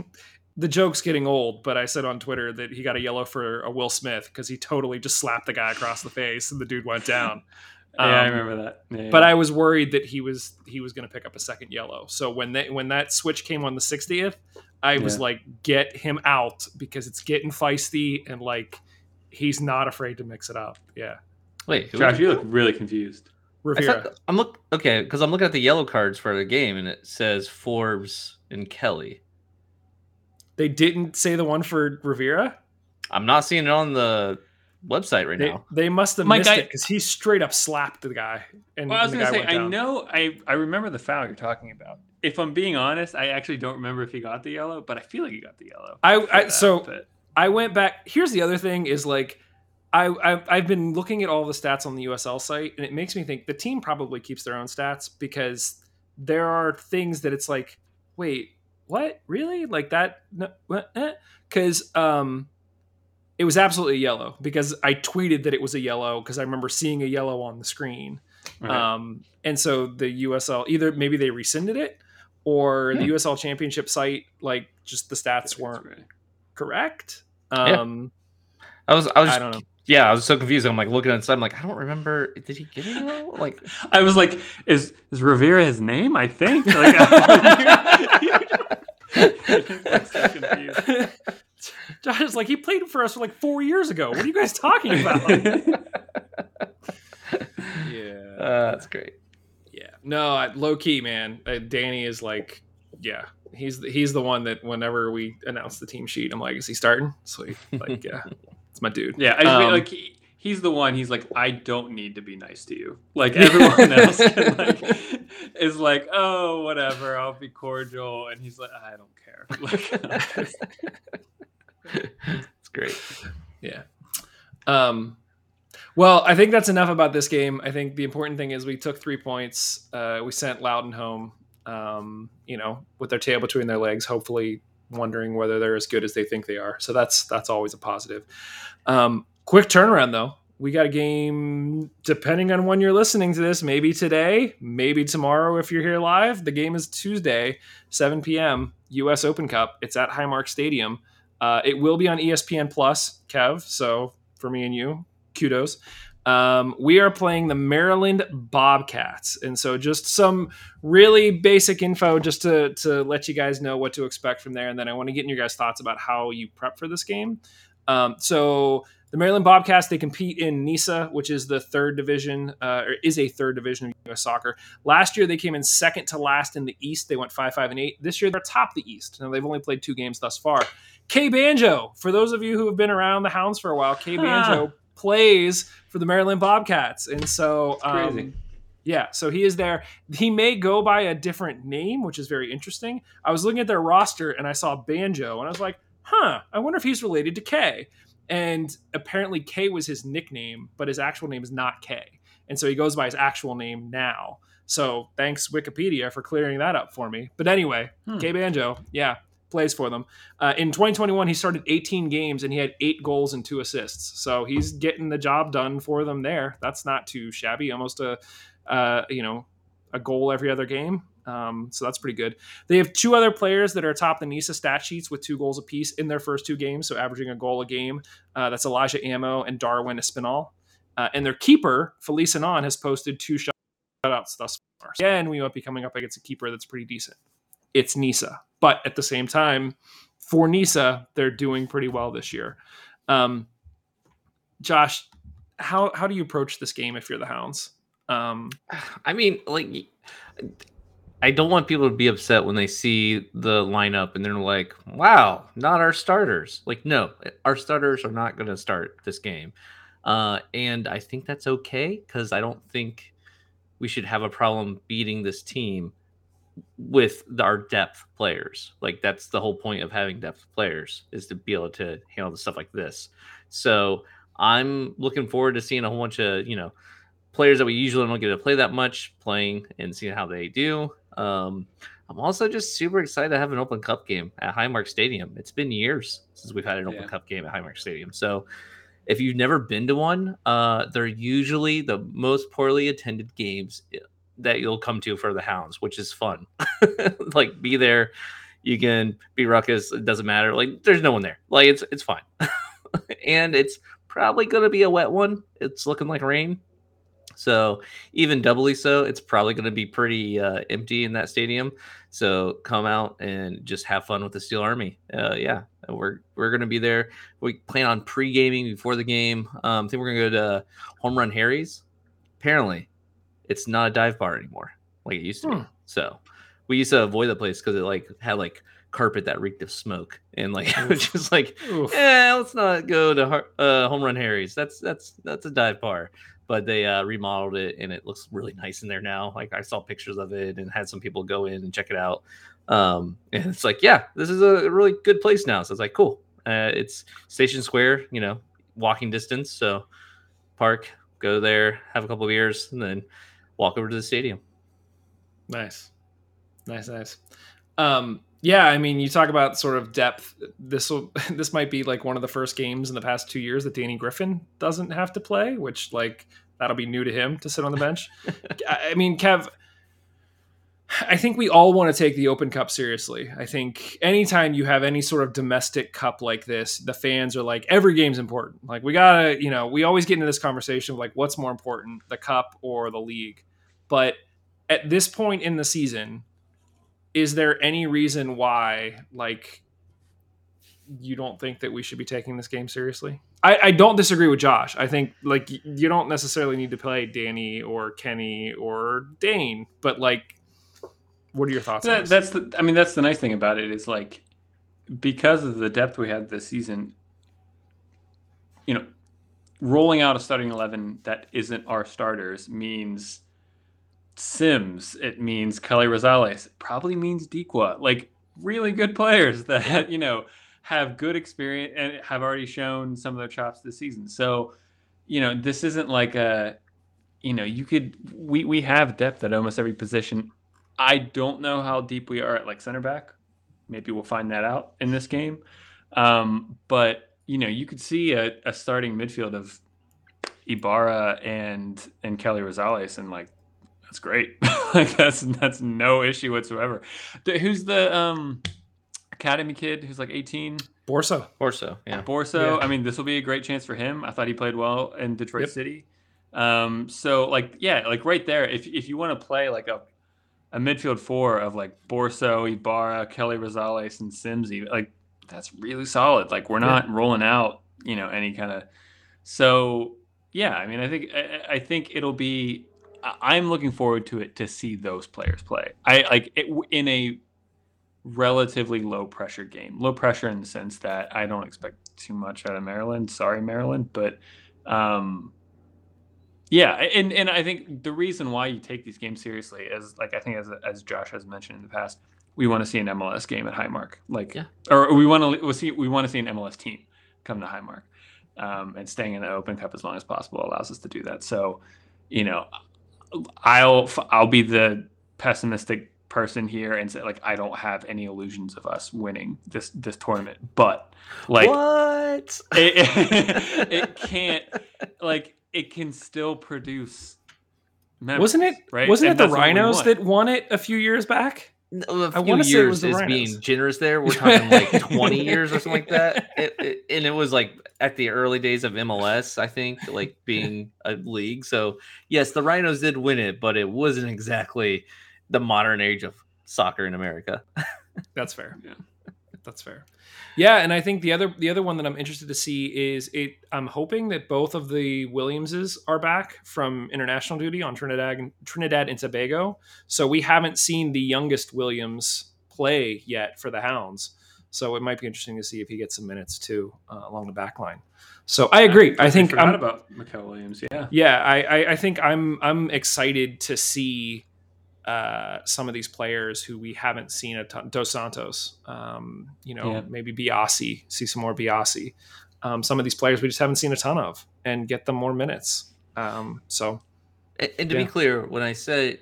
the joke's getting old, but I said on Twitter that he got a yellow for a Will Smith because he totally just slapped the guy across the face and the dude went down. Yeah, um, I remember that. Yeah, but I was worried that he was he was going to pick up a second yellow. So when they when that switch came on the 60th, I was like, get him out because it's getting feisty and like he's not afraid to mix it up. Yeah. Wait, Josh, you look really confused. I Rivera. thought, I'm look okay because I'm looking at the yellow cards for the game and it says Forbes and Kelly. They didn't say the one for Rivera. I'm not seeing it on the website right They, now. they must have Mike, missed I- it because he straight up slapped the guy. And, Well, I was gonna say, I down. know, I I remember the foul you're talking about. If I'm being honest, I actually don't remember if he got the yellow, but I feel like he got the yellow. I, I that, so but- I went back. Here's the other thing: is like I I've, I've been looking at all the stats on the USL site, and it makes me think the team probably keeps their own stats because there are things that it's like, wait, what? Really? Like that? No, Because um, it was absolutely yellow because I tweeted that it was a yellow because I remember seeing a yellow on the screen. Right. Um, and so the USL either maybe they rescinded it or the Hmm. USL Championship site like just the stats weren't right. correct. Yeah. Um, I was I was I don't know. yeah I was so confused. I'm like looking at I'm like I don't remember. Did he get it? yellow? Like I was like, is is Rivera his name? I think. Like, I'm so confused. Josh is like he played for us for like four years ago. What are you guys talking about? yeah, uh, that's great. yeah. No, I- low key, man. Uh, Danny is like, yeah, he's the, he's the one that whenever we announce the team sheet, I'm like, is he starting? So like, yeah, it's my dude. Yeah, I just mean, Um, like he, he's the one. He's like, I don't need to be nice to you. Like everyone else can, like is like, oh, whatever, I'll be cordial, and he's like, I don't care. Like, It's great. Yeah. Um, well, I think that's enough about this game. I think the important thing is we took three points. Uh, we sent Loudoun home, um, you know, with their tail between their legs, hopefully wondering whether they're as good as they think they are. So that's that's always a positive. Um, quick turnaround though. We got a game depending on when you're listening to this, maybe today, maybe tomorrow if you're here live. The game is Tuesday, 7 p.m. US Open Cup. It's at Highmark Stadium. Uh, it will be on ESPN Plus, Kev. So for me and you, kudos. Um, we are playing the Maryland Bobcats, and so just some really basic info just to to let you guys know what to expect from there, and then I want to get in your guys' thoughts about how you prep for this game. Um, so the Maryland Bobcats they compete in NISA, which is the third division, uh, or is a third division of U.S. soccer. Last year they came in second to last in the East. They went five, five, and eight. This year they're top the East. Now they've only played two games thus far. K Banjo, for those of you who have been around the Hounds for a while, K Banjo plays for the Maryland Bobcats, and so um, yeah, so he is there. He may go by a different name, which is very interesting. I was looking at their roster and I saw Banjo, and I was like, huh, I wonder if he's related to K. And apparently K was his nickname, but his actual name is not K. And so he goes by his actual name now. So thanks Wikipedia for clearing that up for me. But anyway, Hmm. K Banjo, yeah, plays for them. Uh, in 2021, he started 18 games and he had eight goals and two assists. So he's getting the job done for them there. That's not too shabby. Almost a, uh, you know, a goal every other game. Um, so that's pretty good. They have two other players that are atop the NISA stat sheets with two goals apiece in their first two games, so averaging a goal a game. Uh, that's Elijah Ammo and Darwin Espinal. Uh, and their keeper, Felice Anon, has posted two shutouts thus far. Again, we might be coming up against a keeper that's pretty decent. It's NISA. But at the same time, for NISA, they're doing pretty well this year. Um, Josh, how, how do you approach this game if you're the Hounds? Um, I mean, like, I don't want people to be upset when they see the lineup and they're like, "Wow, not our starters." Like, no, our starters are not going to start this game, uh, and I think that's okay because I don't think we should have a problem beating this team with our depth players. Like, that's the whole point of having depth players is to be able to handle the stuff like this. So, I'm looking forward to seeing a whole bunch of you know players that we usually don't get to play that much playing and seeing how they do. Um, I'm also just super excited to have an Open Cup game at Highmark Stadium. It's been years since we've had an Open Yeah. Cup game at Highmark Stadium. So if you've never been to one, uh, they're usually the most poorly attended games that you'll come to for the Hounds, which is fun. like be there, you can be ruckus. It doesn't matter. Like there's no one there. Like it's it's fine, and it's probably gonna be a wet one. It's looking like rain. So even doubly so, it's probably to be pretty uh, empty in that stadium. So come out and just have fun with the Steel Army. Uh, yeah, we're we're to be there. We plan on pre gaming before the game. Um, I think we're to go to Home Run Harry's. Apparently, it's not a dive bar anymore like it used to Hmm. be. So we used to avoid the place because it like had like carpet that reeked of smoke and like it was just like yeah, let's not go to uh, Home Run Harry's. That's that's that's a dive bar. But they uh, remodeled it and it looks really nice in there now. Like I saw pictures of it and had some people go in and check it out. Um, and it's like, yeah, this is a really good place now. So it's like, cool. Uh, it's Station Square, you know, walking distance. So park, go there, have a couple of beers, and then walk over to the stadium. Nice, nice, nice. Um, yeah, I mean, you talk about sort of depth. This will this might be like one of the first games in the past two years that Danny Griffin doesn't have to play, which like that'll be new to him to sit on the bench. I I mean, Kev. I think we all want to take the Open Cup seriously. I think anytime you have any sort of domestic cup like this, the fans are like, every game's important. Like, we gotta, you know, we always get into this conversation of like, what's more important, the cup or the league? But at this point in the season, is there any reason why, like, you don't think that we should be taking this game seriously? I, I don't disagree with Josh. I think like you don't necessarily need to play Danny or Kenny or Dane, but like, what are your thoughts? on That, this? that's the. I mean, that's the nice thing about it is like because of the depth we had this season. You know, rolling out a starting eleven that isn't our starters means Sims. It means Kelly Rosales. It probably means Dikwa. Like really good players that you know have good experience and have already shown some of their chops this season. So, you know, this isn't like a. You know, you could. We we have depth at almost every position. I don't know how deep we are at like center back. Maybe we'll find that out in this game. Um, but you know, you could see a, a starting midfield of Ibarra and and Kelly Rosales, and like that's great. like that's that's no issue whatsoever. The- who's the um academy kid who's like 18? Borso. Borso. yeah. Borso. Yeah. I mean, this will be a great chance for him. I thought he played well in Detroit Yep. City. Um, so like, yeah, like right there, if if you want to play like a a midfield four of like Borso, Ibarra, Kelly Rosales, and Simsy, like that's really solid. Like we're not rolling out, you know, any kind of. So yeah, I mean, I think I, I think it'll be. I'm looking forward to it to see those players play. I like it in a relatively low pressure game. Low pressure in the sense that I don't expect too much out of Maryland. Sorry, Maryland, but um, yeah, and and I think the reason why you take these games seriously is like I think as as Josh has mentioned in the past, we want to see an MLS game at Highmark, like Yeah. or we want to we see we want to see an MLS team come to Highmark, um, and staying in the Open Cup as long as possible allows us to do that. So, you know, I'll I'll be the pessimistic person here and say like I don't have any illusions of us winning this this tournament, but like what? it, it can't like it can still produce memories, Wasn't it? right Wasn't And it the that's what we Rhinos want. that won it a few years back? No, a I few wanna say it was years is Rhinos. being generous there. We're talking like 20 years or something like that. It, it- and it was like at the early days of MLS, I think, like being a league. So, yes, the Rhinos did win it, but it wasn't exactly the modern age of soccer in America. That's fair. Yeah. That's fair. Yeah, and I think the other the other one that I'm interested to see is it. I'm hoping that both of the Williamses are back from international duty on Trinidad and Trinidad and Tobago. So we haven't seen the youngest Williams play yet for the Hounds. So it might be interesting to see if he gets some minutes too uh, along the back line. So I agree. I totally think forgot I'm, about Mikel Williams. Yeah, yeah, I, I, I think I'm I'm excited to see uh, some of these players who we haven't seen a ton. Dos Santos, um, you know, Yeah. maybe Biasi, see some more Biasi. Um, some of these players we just haven't seen a ton of, and get them more minutes. Um, so And, and to Yeah. be clear, when I say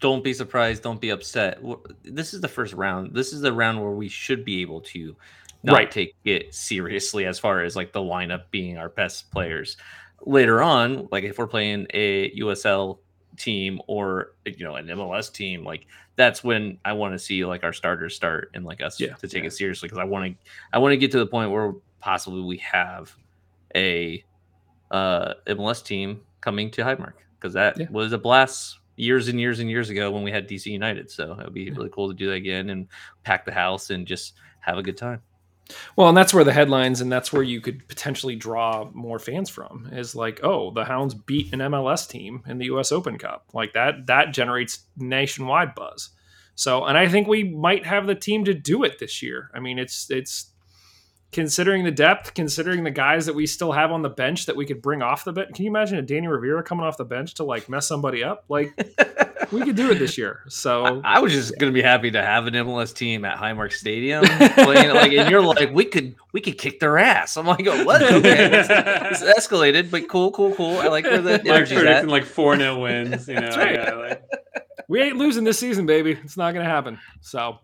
don't be surprised, don't be upset, this is the first round. This is the round where we should be able to not Right. take it seriously as far as like the lineup being our best players. Later on, like if we're playing a USL team or you know an MLS team, like that's when I want to see like our starters start and like us Yeah. to take Yeah. it seriously because I want to I want to get to the point where possibly we have a uh, MLS team coming to Highmark because that Yeah. was a blast years and years and years ago when we had DC United. So it would be really cool to do that again and pack the house and just have a good time. Well, and that's where the headlines and that's where you could potentially draw more fans from is like, oh, the Hounds beat an MLS team in the US Open Cup. Like that that generates nationwide buzz. So, and I think we might have the team to do it this year. I mean, it's it's considering the depth, considering the guys that we still have on the bench that we could bring off the bench. Can you imagine a Danny Rivera coming off the bench to like mess somebody up? Like we could do it this year. So I, I was just gonna be happy to have an MLS team at Highmark Stadium playing like, and you're like, we could we could kick their ass. I'm like, oh, what? Okay, it's, it's escalated, but cool, cool, cool. I like where the Like at. predicting like four 0 wins. You know, right. yeah, like, we ain't losing this season, baby. It's not going to happen. So,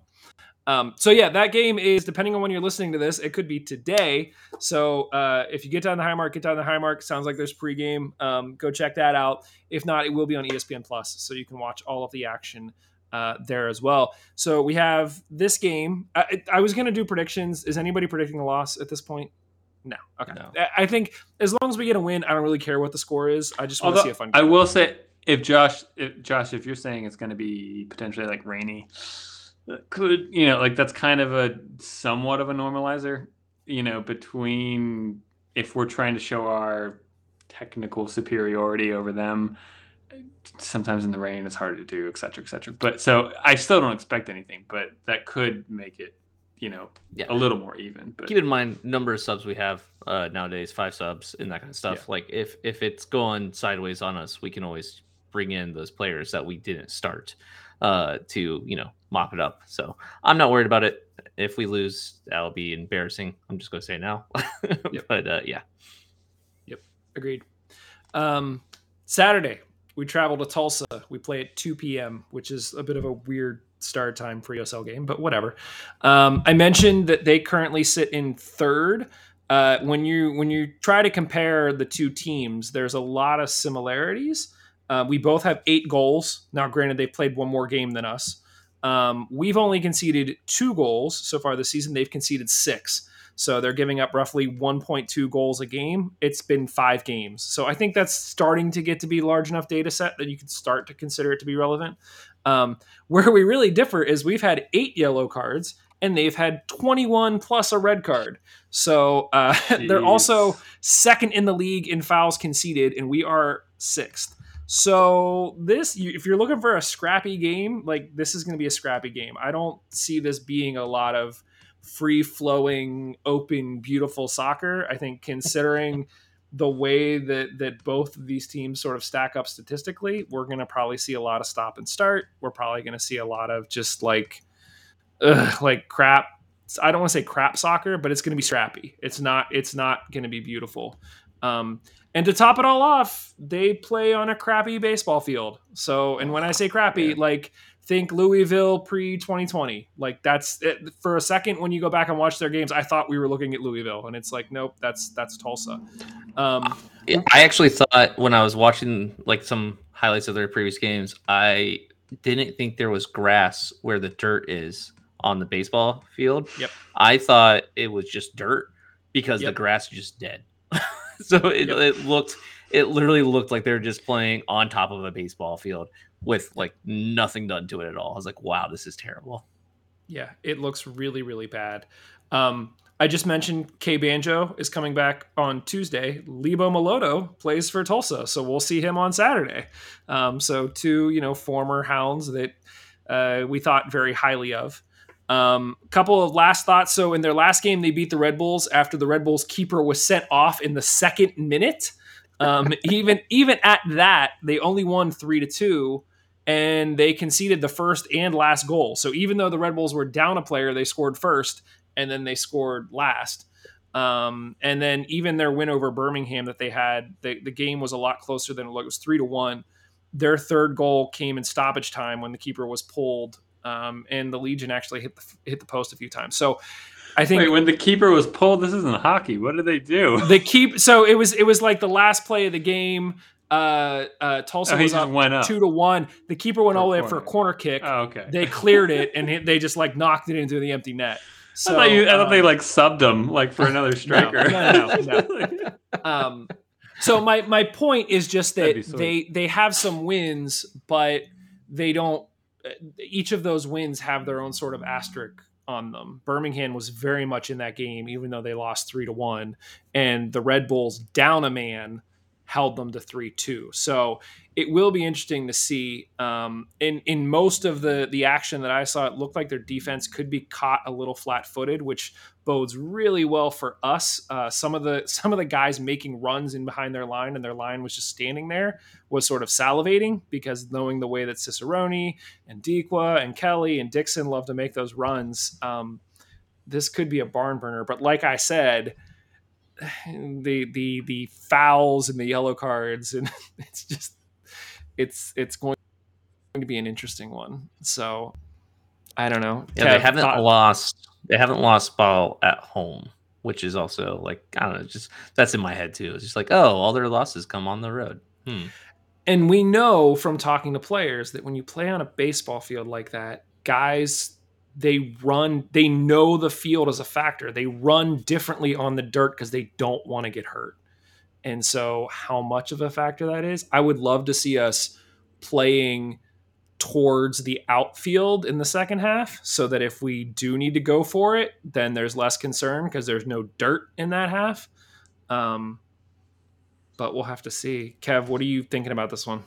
um, so yeah, that game is depending on when you're listening to this. It could be today. So uh, if you get down the Highmark, get down the Highmark. Sounds like there's pregame. Um, go check that out. If not, it will be on ESPN Plus, so you can watch all of the action uh, there as well. So we have this game. I, I was going to do predictions. Is anybody predicting a loss at this point? No. Okay. No. I- think as long as we get a win, I don't really care what the score is. I just want to see a fun. I will say, if Josh, if, Josh, if you're saying it's going to be potentially like rainy, could you know like that's kind of a somewhat of a normalizer, you know, between if we're trying to show our technical superiority over them. Sometimes in the rain, it's hard to do, et cetera, et cetera. But so I still don't expect anything, but that could make it, you know, Yeah. a little more even. But keep in mind number of subs we have uh, nowadays five subs and that kind of stuff like if if it's going sideways on us we can always bring in those players that we didn't start uh to you know mop it up so i'm not worried about it if we lose that'll be embarrassing i'm just going to say now but uh yeah Yep. Agreed. Um, Saturday, we travel to Tulsa. We play at 2 p.m., which is a bit of a weird start time for USL game, but whatever. Um, I mentioned that they currently sit in third. Uh, when you when you try to compare the two teams, there's a lot of similarities. Uh, we both have eight goals. Now, granted, they played one more game than us. Um, we've only conceded two goals so far this season. They've conceded six. So they're giving up roughly 1.2 goals a game. It's been five games. So I think that's starting to get to be a large enough data set that you can start to consider it to be relevant. Um, where we really differ is we've had eight yellow cards and they've had 21 plus a red card. So uh, they're also second in the league in fouls conceded, and we are sixth. So this, if you're looking for a scrappy game, like this is going to be a scrappy game. I don't see this being a lot of free flowing, open, beautiful soccer. I think considering the way that that both of these teams sort of stack up statistically, we're going to probably see a lot of stop and start. We're probably going to see a lot of just like, ugh, like crap. I don't want to say crap soccer, but it's going to be scrappy. It's not. It's not going to be beautiful. Um, and to top it all off, they play on a crappy baseball field. So, and when I say crappy, Yeah. like think Louisville pre 2020. Like that's it. for a second when you go back and watch their games, I thought we were looking at Louisville, and it's like nope, that's that's Tulsa. Um, I actually thought when I was watching like some highlights of their previous games, I didn't think there was grass where the dirt is on the baseball field. Yep. I thought it was just dirt because Yep. the grass is just dead. so it, Yep. it looked it literally looked like they were just playing on top of a baseball field with like nothing done to it at all. I was like, wow, this is terrible. Yeah, it looks really, really bad. Um, I just mentioned K Banjo is coming back on Tuesday. Lebo Moloto plays for Tulsa, so we'll see him on Saturday. Um, so two, you know, former Hounds that uh, we thought very highly of. Um, couple of last thoughts. So in their last game, they beat the Red Bulls after the Red Bulls keeper was sent off in the second minute. Um, even even at that, they only won three to two and they conceded the first and last goal. So even though the Red Bulls were down a player, they scored first and then they scored last. Um, and then even their win over Birmingham that they had, the, the game was a lot closer than it looked. It was three to one. Their third goal came in stoppage time when the keeper was pulled, um, and the Legion actually hit the hit the post a few times. So I think Wait, when the keeper was pulled, this isn't hockey. What did they do? the keep. So it was it was like the last play of the game. Uh, uh, Tulsa Oh, was up went up. two to one. The keeper went For all the way up for a corner. kick. Oh, okay. They cleared it and hit, they just like knocked it into the empty net. So I thought you. I thought they um, like subbed him like for another striker. no, no, no. um, so my my point is just that they they have some wins, but they don't. Each of those wins have their own sort of asterisk on them. Birmingham was very much in that game, even though they lost three to one, and the Red Bulls down a man held them to three two. So it will be interesting to see. Um, in in most of the the action that I saw, it looked like their defense could be caught a little flat footed, which bodes really well for us. Uh, some of the some of the guys making runs in behind their line, and their line was just standing there, was sort of salivating because knowing the way that Cicerone and Dikwa and Kelly and Dixon love to make those runs. Um, this could be a barn burner, but like I said, the the the fouls and the yellow cards, and it's just it's it's going to be an interesting one. So I don't know. Yeah, Kev, they haven't thought... lost. They haven't lost ball at home, which is also like I don't know. Just that's in my head too. It's just like oh, all their losses come on the road. Hmm. And we know from talking to players that when you play on a baseball field like that, guys they run they know the field as a factor. They run differently on the dirt because they don't want to get hurt. And so, how much of a factor that is, I would love to see us playing towards the outfield in the second half so that if we do need to go for it, then there's less concern because there's no dirt in that half. Um, but we'll have to see. Kev, what are you thinking about this one?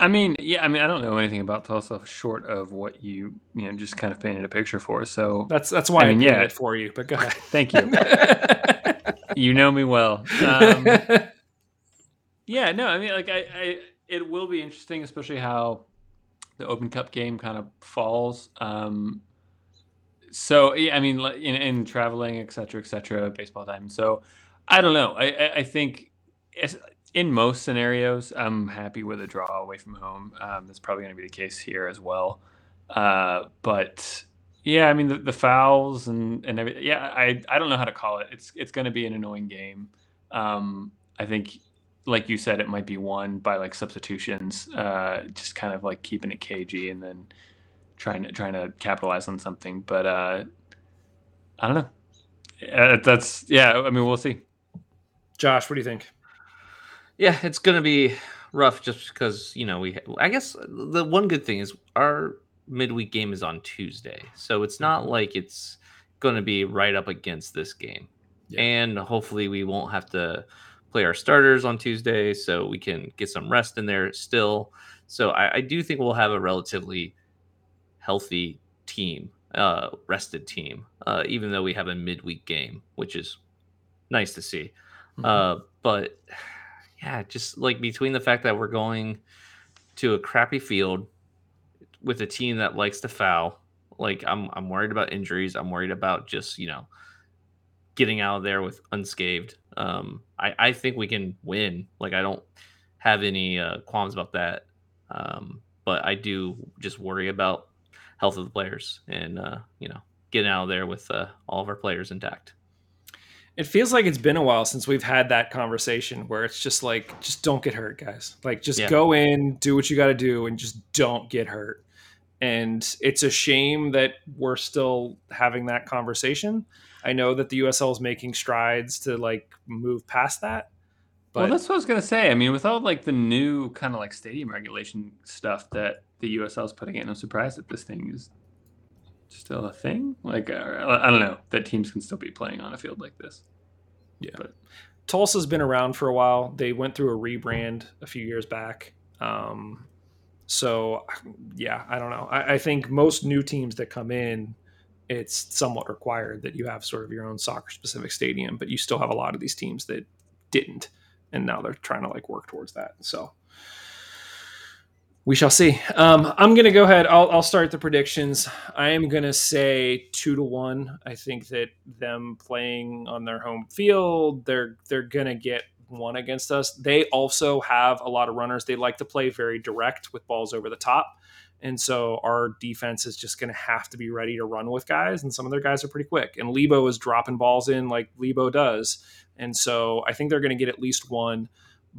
I mean, yeah, I mean, I don't know anything about Tulsa short of what you, you know, just kind of painted a picture for. So that's that's why I, mean, I yeah. it for you. But go ahead. Thank you. you know me well. Um, yeah, no, I mean, like, I, I, it will be interesting, especially how the Open Cup game kind of falls. Um, so, yeah, I mean, in, in traveling, et cetera, et cetera, baseball time. So, I don't know. I, I, I think in most scenarios, I'm happy with a draw away from home. Um, that's probably going to be the case here as well. Uh, but yeah, I mean the, the fouls and and everything. Yeah, I I don't know how to call it. It's it's going to be an annoying game. Um, I think, like you said, it might be won by like substitutions. Uh, just kind of like keeping it cagey and then trying to trying to capitalize on something. But uh, I don't know. Uh, that's yeah. I mean, we'll see. Josh, what do you think? Yeah, it's gonna be rough just because you know we. I guess the one good thing is our midweek game is on Tuesday, so it's not mm-hmm. like it's going to be right up against this game. Yeah. And hopefully, we won't have to play our starters on Tuesday, so we can get some rest in there still. So I, I do think we'll have a relatively healthy team, uh, rested team, uh, even though we have a midweek game, which is nice to see. Mm-hmm. Uh, but yeah, just like between the fact that we're going to a crappy field with a team that likes to foul. Like I'm I'm worried about injuries. I'm worried about just, you know, getting out of there with unscathed. Um, I, I think we can win. Like I don't have any uh, qualms about that. Um, but I do just worry about health of the players and uh, you know, getting out of there with uh, all of our players intact. It feels like it's been a while since we've had that conversation where it's just like, just don't get hurt, guys. Like, just yeah. go in, do what you got to do, and just don't get hurt and it's a shame that we're still having that conversation. I know that the USL is making strides to like move past that. But... Well, that's what I was gonna say. I mean, with all like the new kind of like stadium regulation stuff that the USL is putting in, I'm surprised that this thing is still a thing. Like, uh, I don't know that teams can still be playing on a field like this. Yeah, but Tulsa's been around for a while. They went through a rebrand a few years back. Um, so, yeah, I don't know. I, I, think most new teams that come in, it's somewhat required that you have sort of your own soccer specific stadium, but you still have a lot of these teams that didn't, and now they're trying to like work towards that. So, we shall see. Um, I'm going to go ahead. I'll, I'll start the predictions. I am going to say two to one. I think that them playing on their home field, they're they're going to get one against us. They also have a lot of runners. They like to play very direct with balls over the top. And so our defense is just going to have to be ready to run with guys. And some of their guys are pretty quick. And Lebo is dropping balls in like Lebo does. And so I think they're going to get at least one.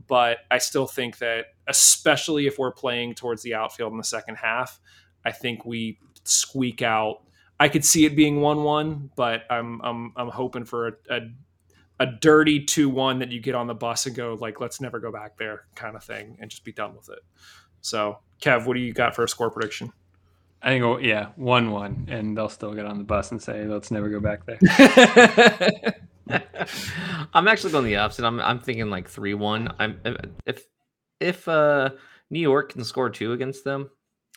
But I still think that, especially if we're playing towards the outfield in the second half, I think we squeak out. I could see it being one-one, but I'm I'm I'm hoping for a, a a dirty 2-1 that you get on the bus and go like let's never go back there kind of thing and just be done with it. So, Kev, what do you got for a score prediction? I think oh, yeah, one one, and they'll still get on the bus and say, "Let's never go back there." I'm actually going the opposite. I'm I'm thinking like three one. I'm if if uh New York can score two against them,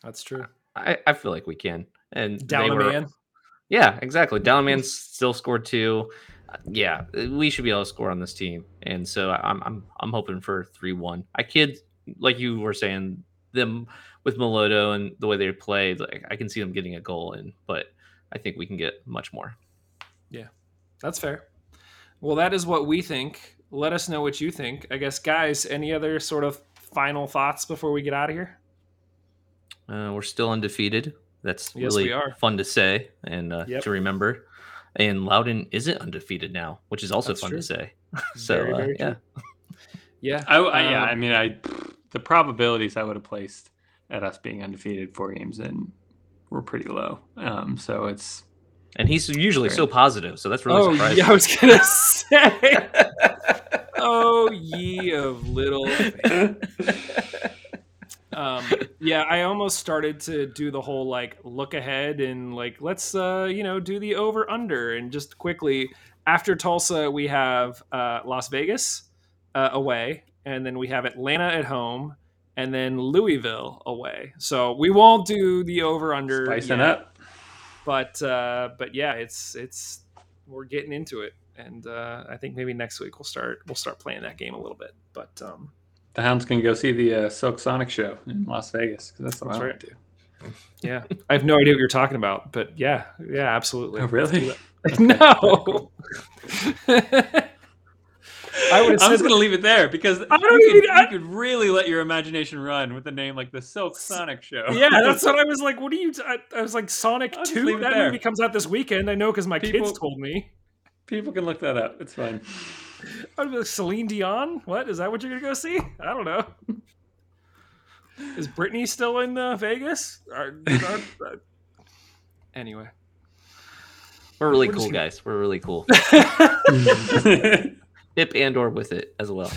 That's true. I, I feel like we can. And Down they a man. Yeah, exactly. Down Man still scored two. Yeah, we should be able to score on this team, and so I'm I'm I'm hoping for three one. I kid, like you were saying, them with Moloto and the way they play, like I can see them getting a goal in, but I think we can get much more. Yeah, that's fair. Well, that is what we think. Let us know what you think. I guess, guys, any other sort of final thoughts before we get out of here? Uh, we're still undefeated. That's Yes, really fun to say and uh, Yep. to remember. And Loudoun isn't undefeated now, which is also That's fun true. to say. so Very, uh, yeah. Yeah. I, I yeah, Um, I mean, I the probabilities I would have placed at us being undefeated four games in were pretty low. Um, so it's and he's usually so positive, so that's really oh, surprising. yeah, I was gonna say. oh, ye of little. um, yeah, I almost started to do the whole like look ahead and like let's uh, you know do the over under and just quickly after Tulsa we have uh, Las Vegas uh, away and then we have Atlanta at home and then Louisville away. So we won't do the over under spicing yet up. but uh, but yeah, it's it's we're getting into it, and uh, I think maybe next week we'll start we'll start playing that game a little bit. But um, The Hounds can go see the uh, Silk Sonic show in Las Vegas because that's what That's I right. want to do. yeah, I have no idea what you're talking about, but yeah, yeah, absolutely. Oh, really? no. I would. I'm just gonna leave it there because I don't you, even- could, I- you could really let your imagination run with a name like the Silk Sonic Show. yeah, that's what I was like. What do you? I, I was like Sonic I'll Two. That movie comes out this weekend. I know because my People- kids told me. People can look that up. It's fine. I'd be like, Celine Dion. What is that? What you're gonna go see? I don't know. Is Britney still in uh, Vegas? Are- are- uh, anyway, We're really We're cool, gonna- guys. We're really cool. Hip and or with it as well.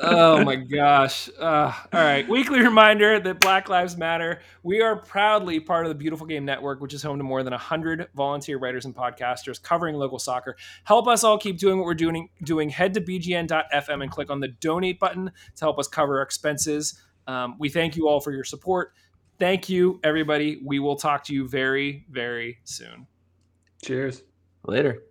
oh my gosh. Uh, all right. Weekly reminder that Black Lives Matter. We are proudly part of the Beautiful Game Network, which is home to more than 100 volunteer writers and podcasters covering local soccer. Help us all keep doing what we're doing. Doing head to bgn.fm and click on the donate button to help us cover our expenses. Um, we thank you all for your support. Thank you, everybody. We will talk to you very, very soon. Cheers. Later.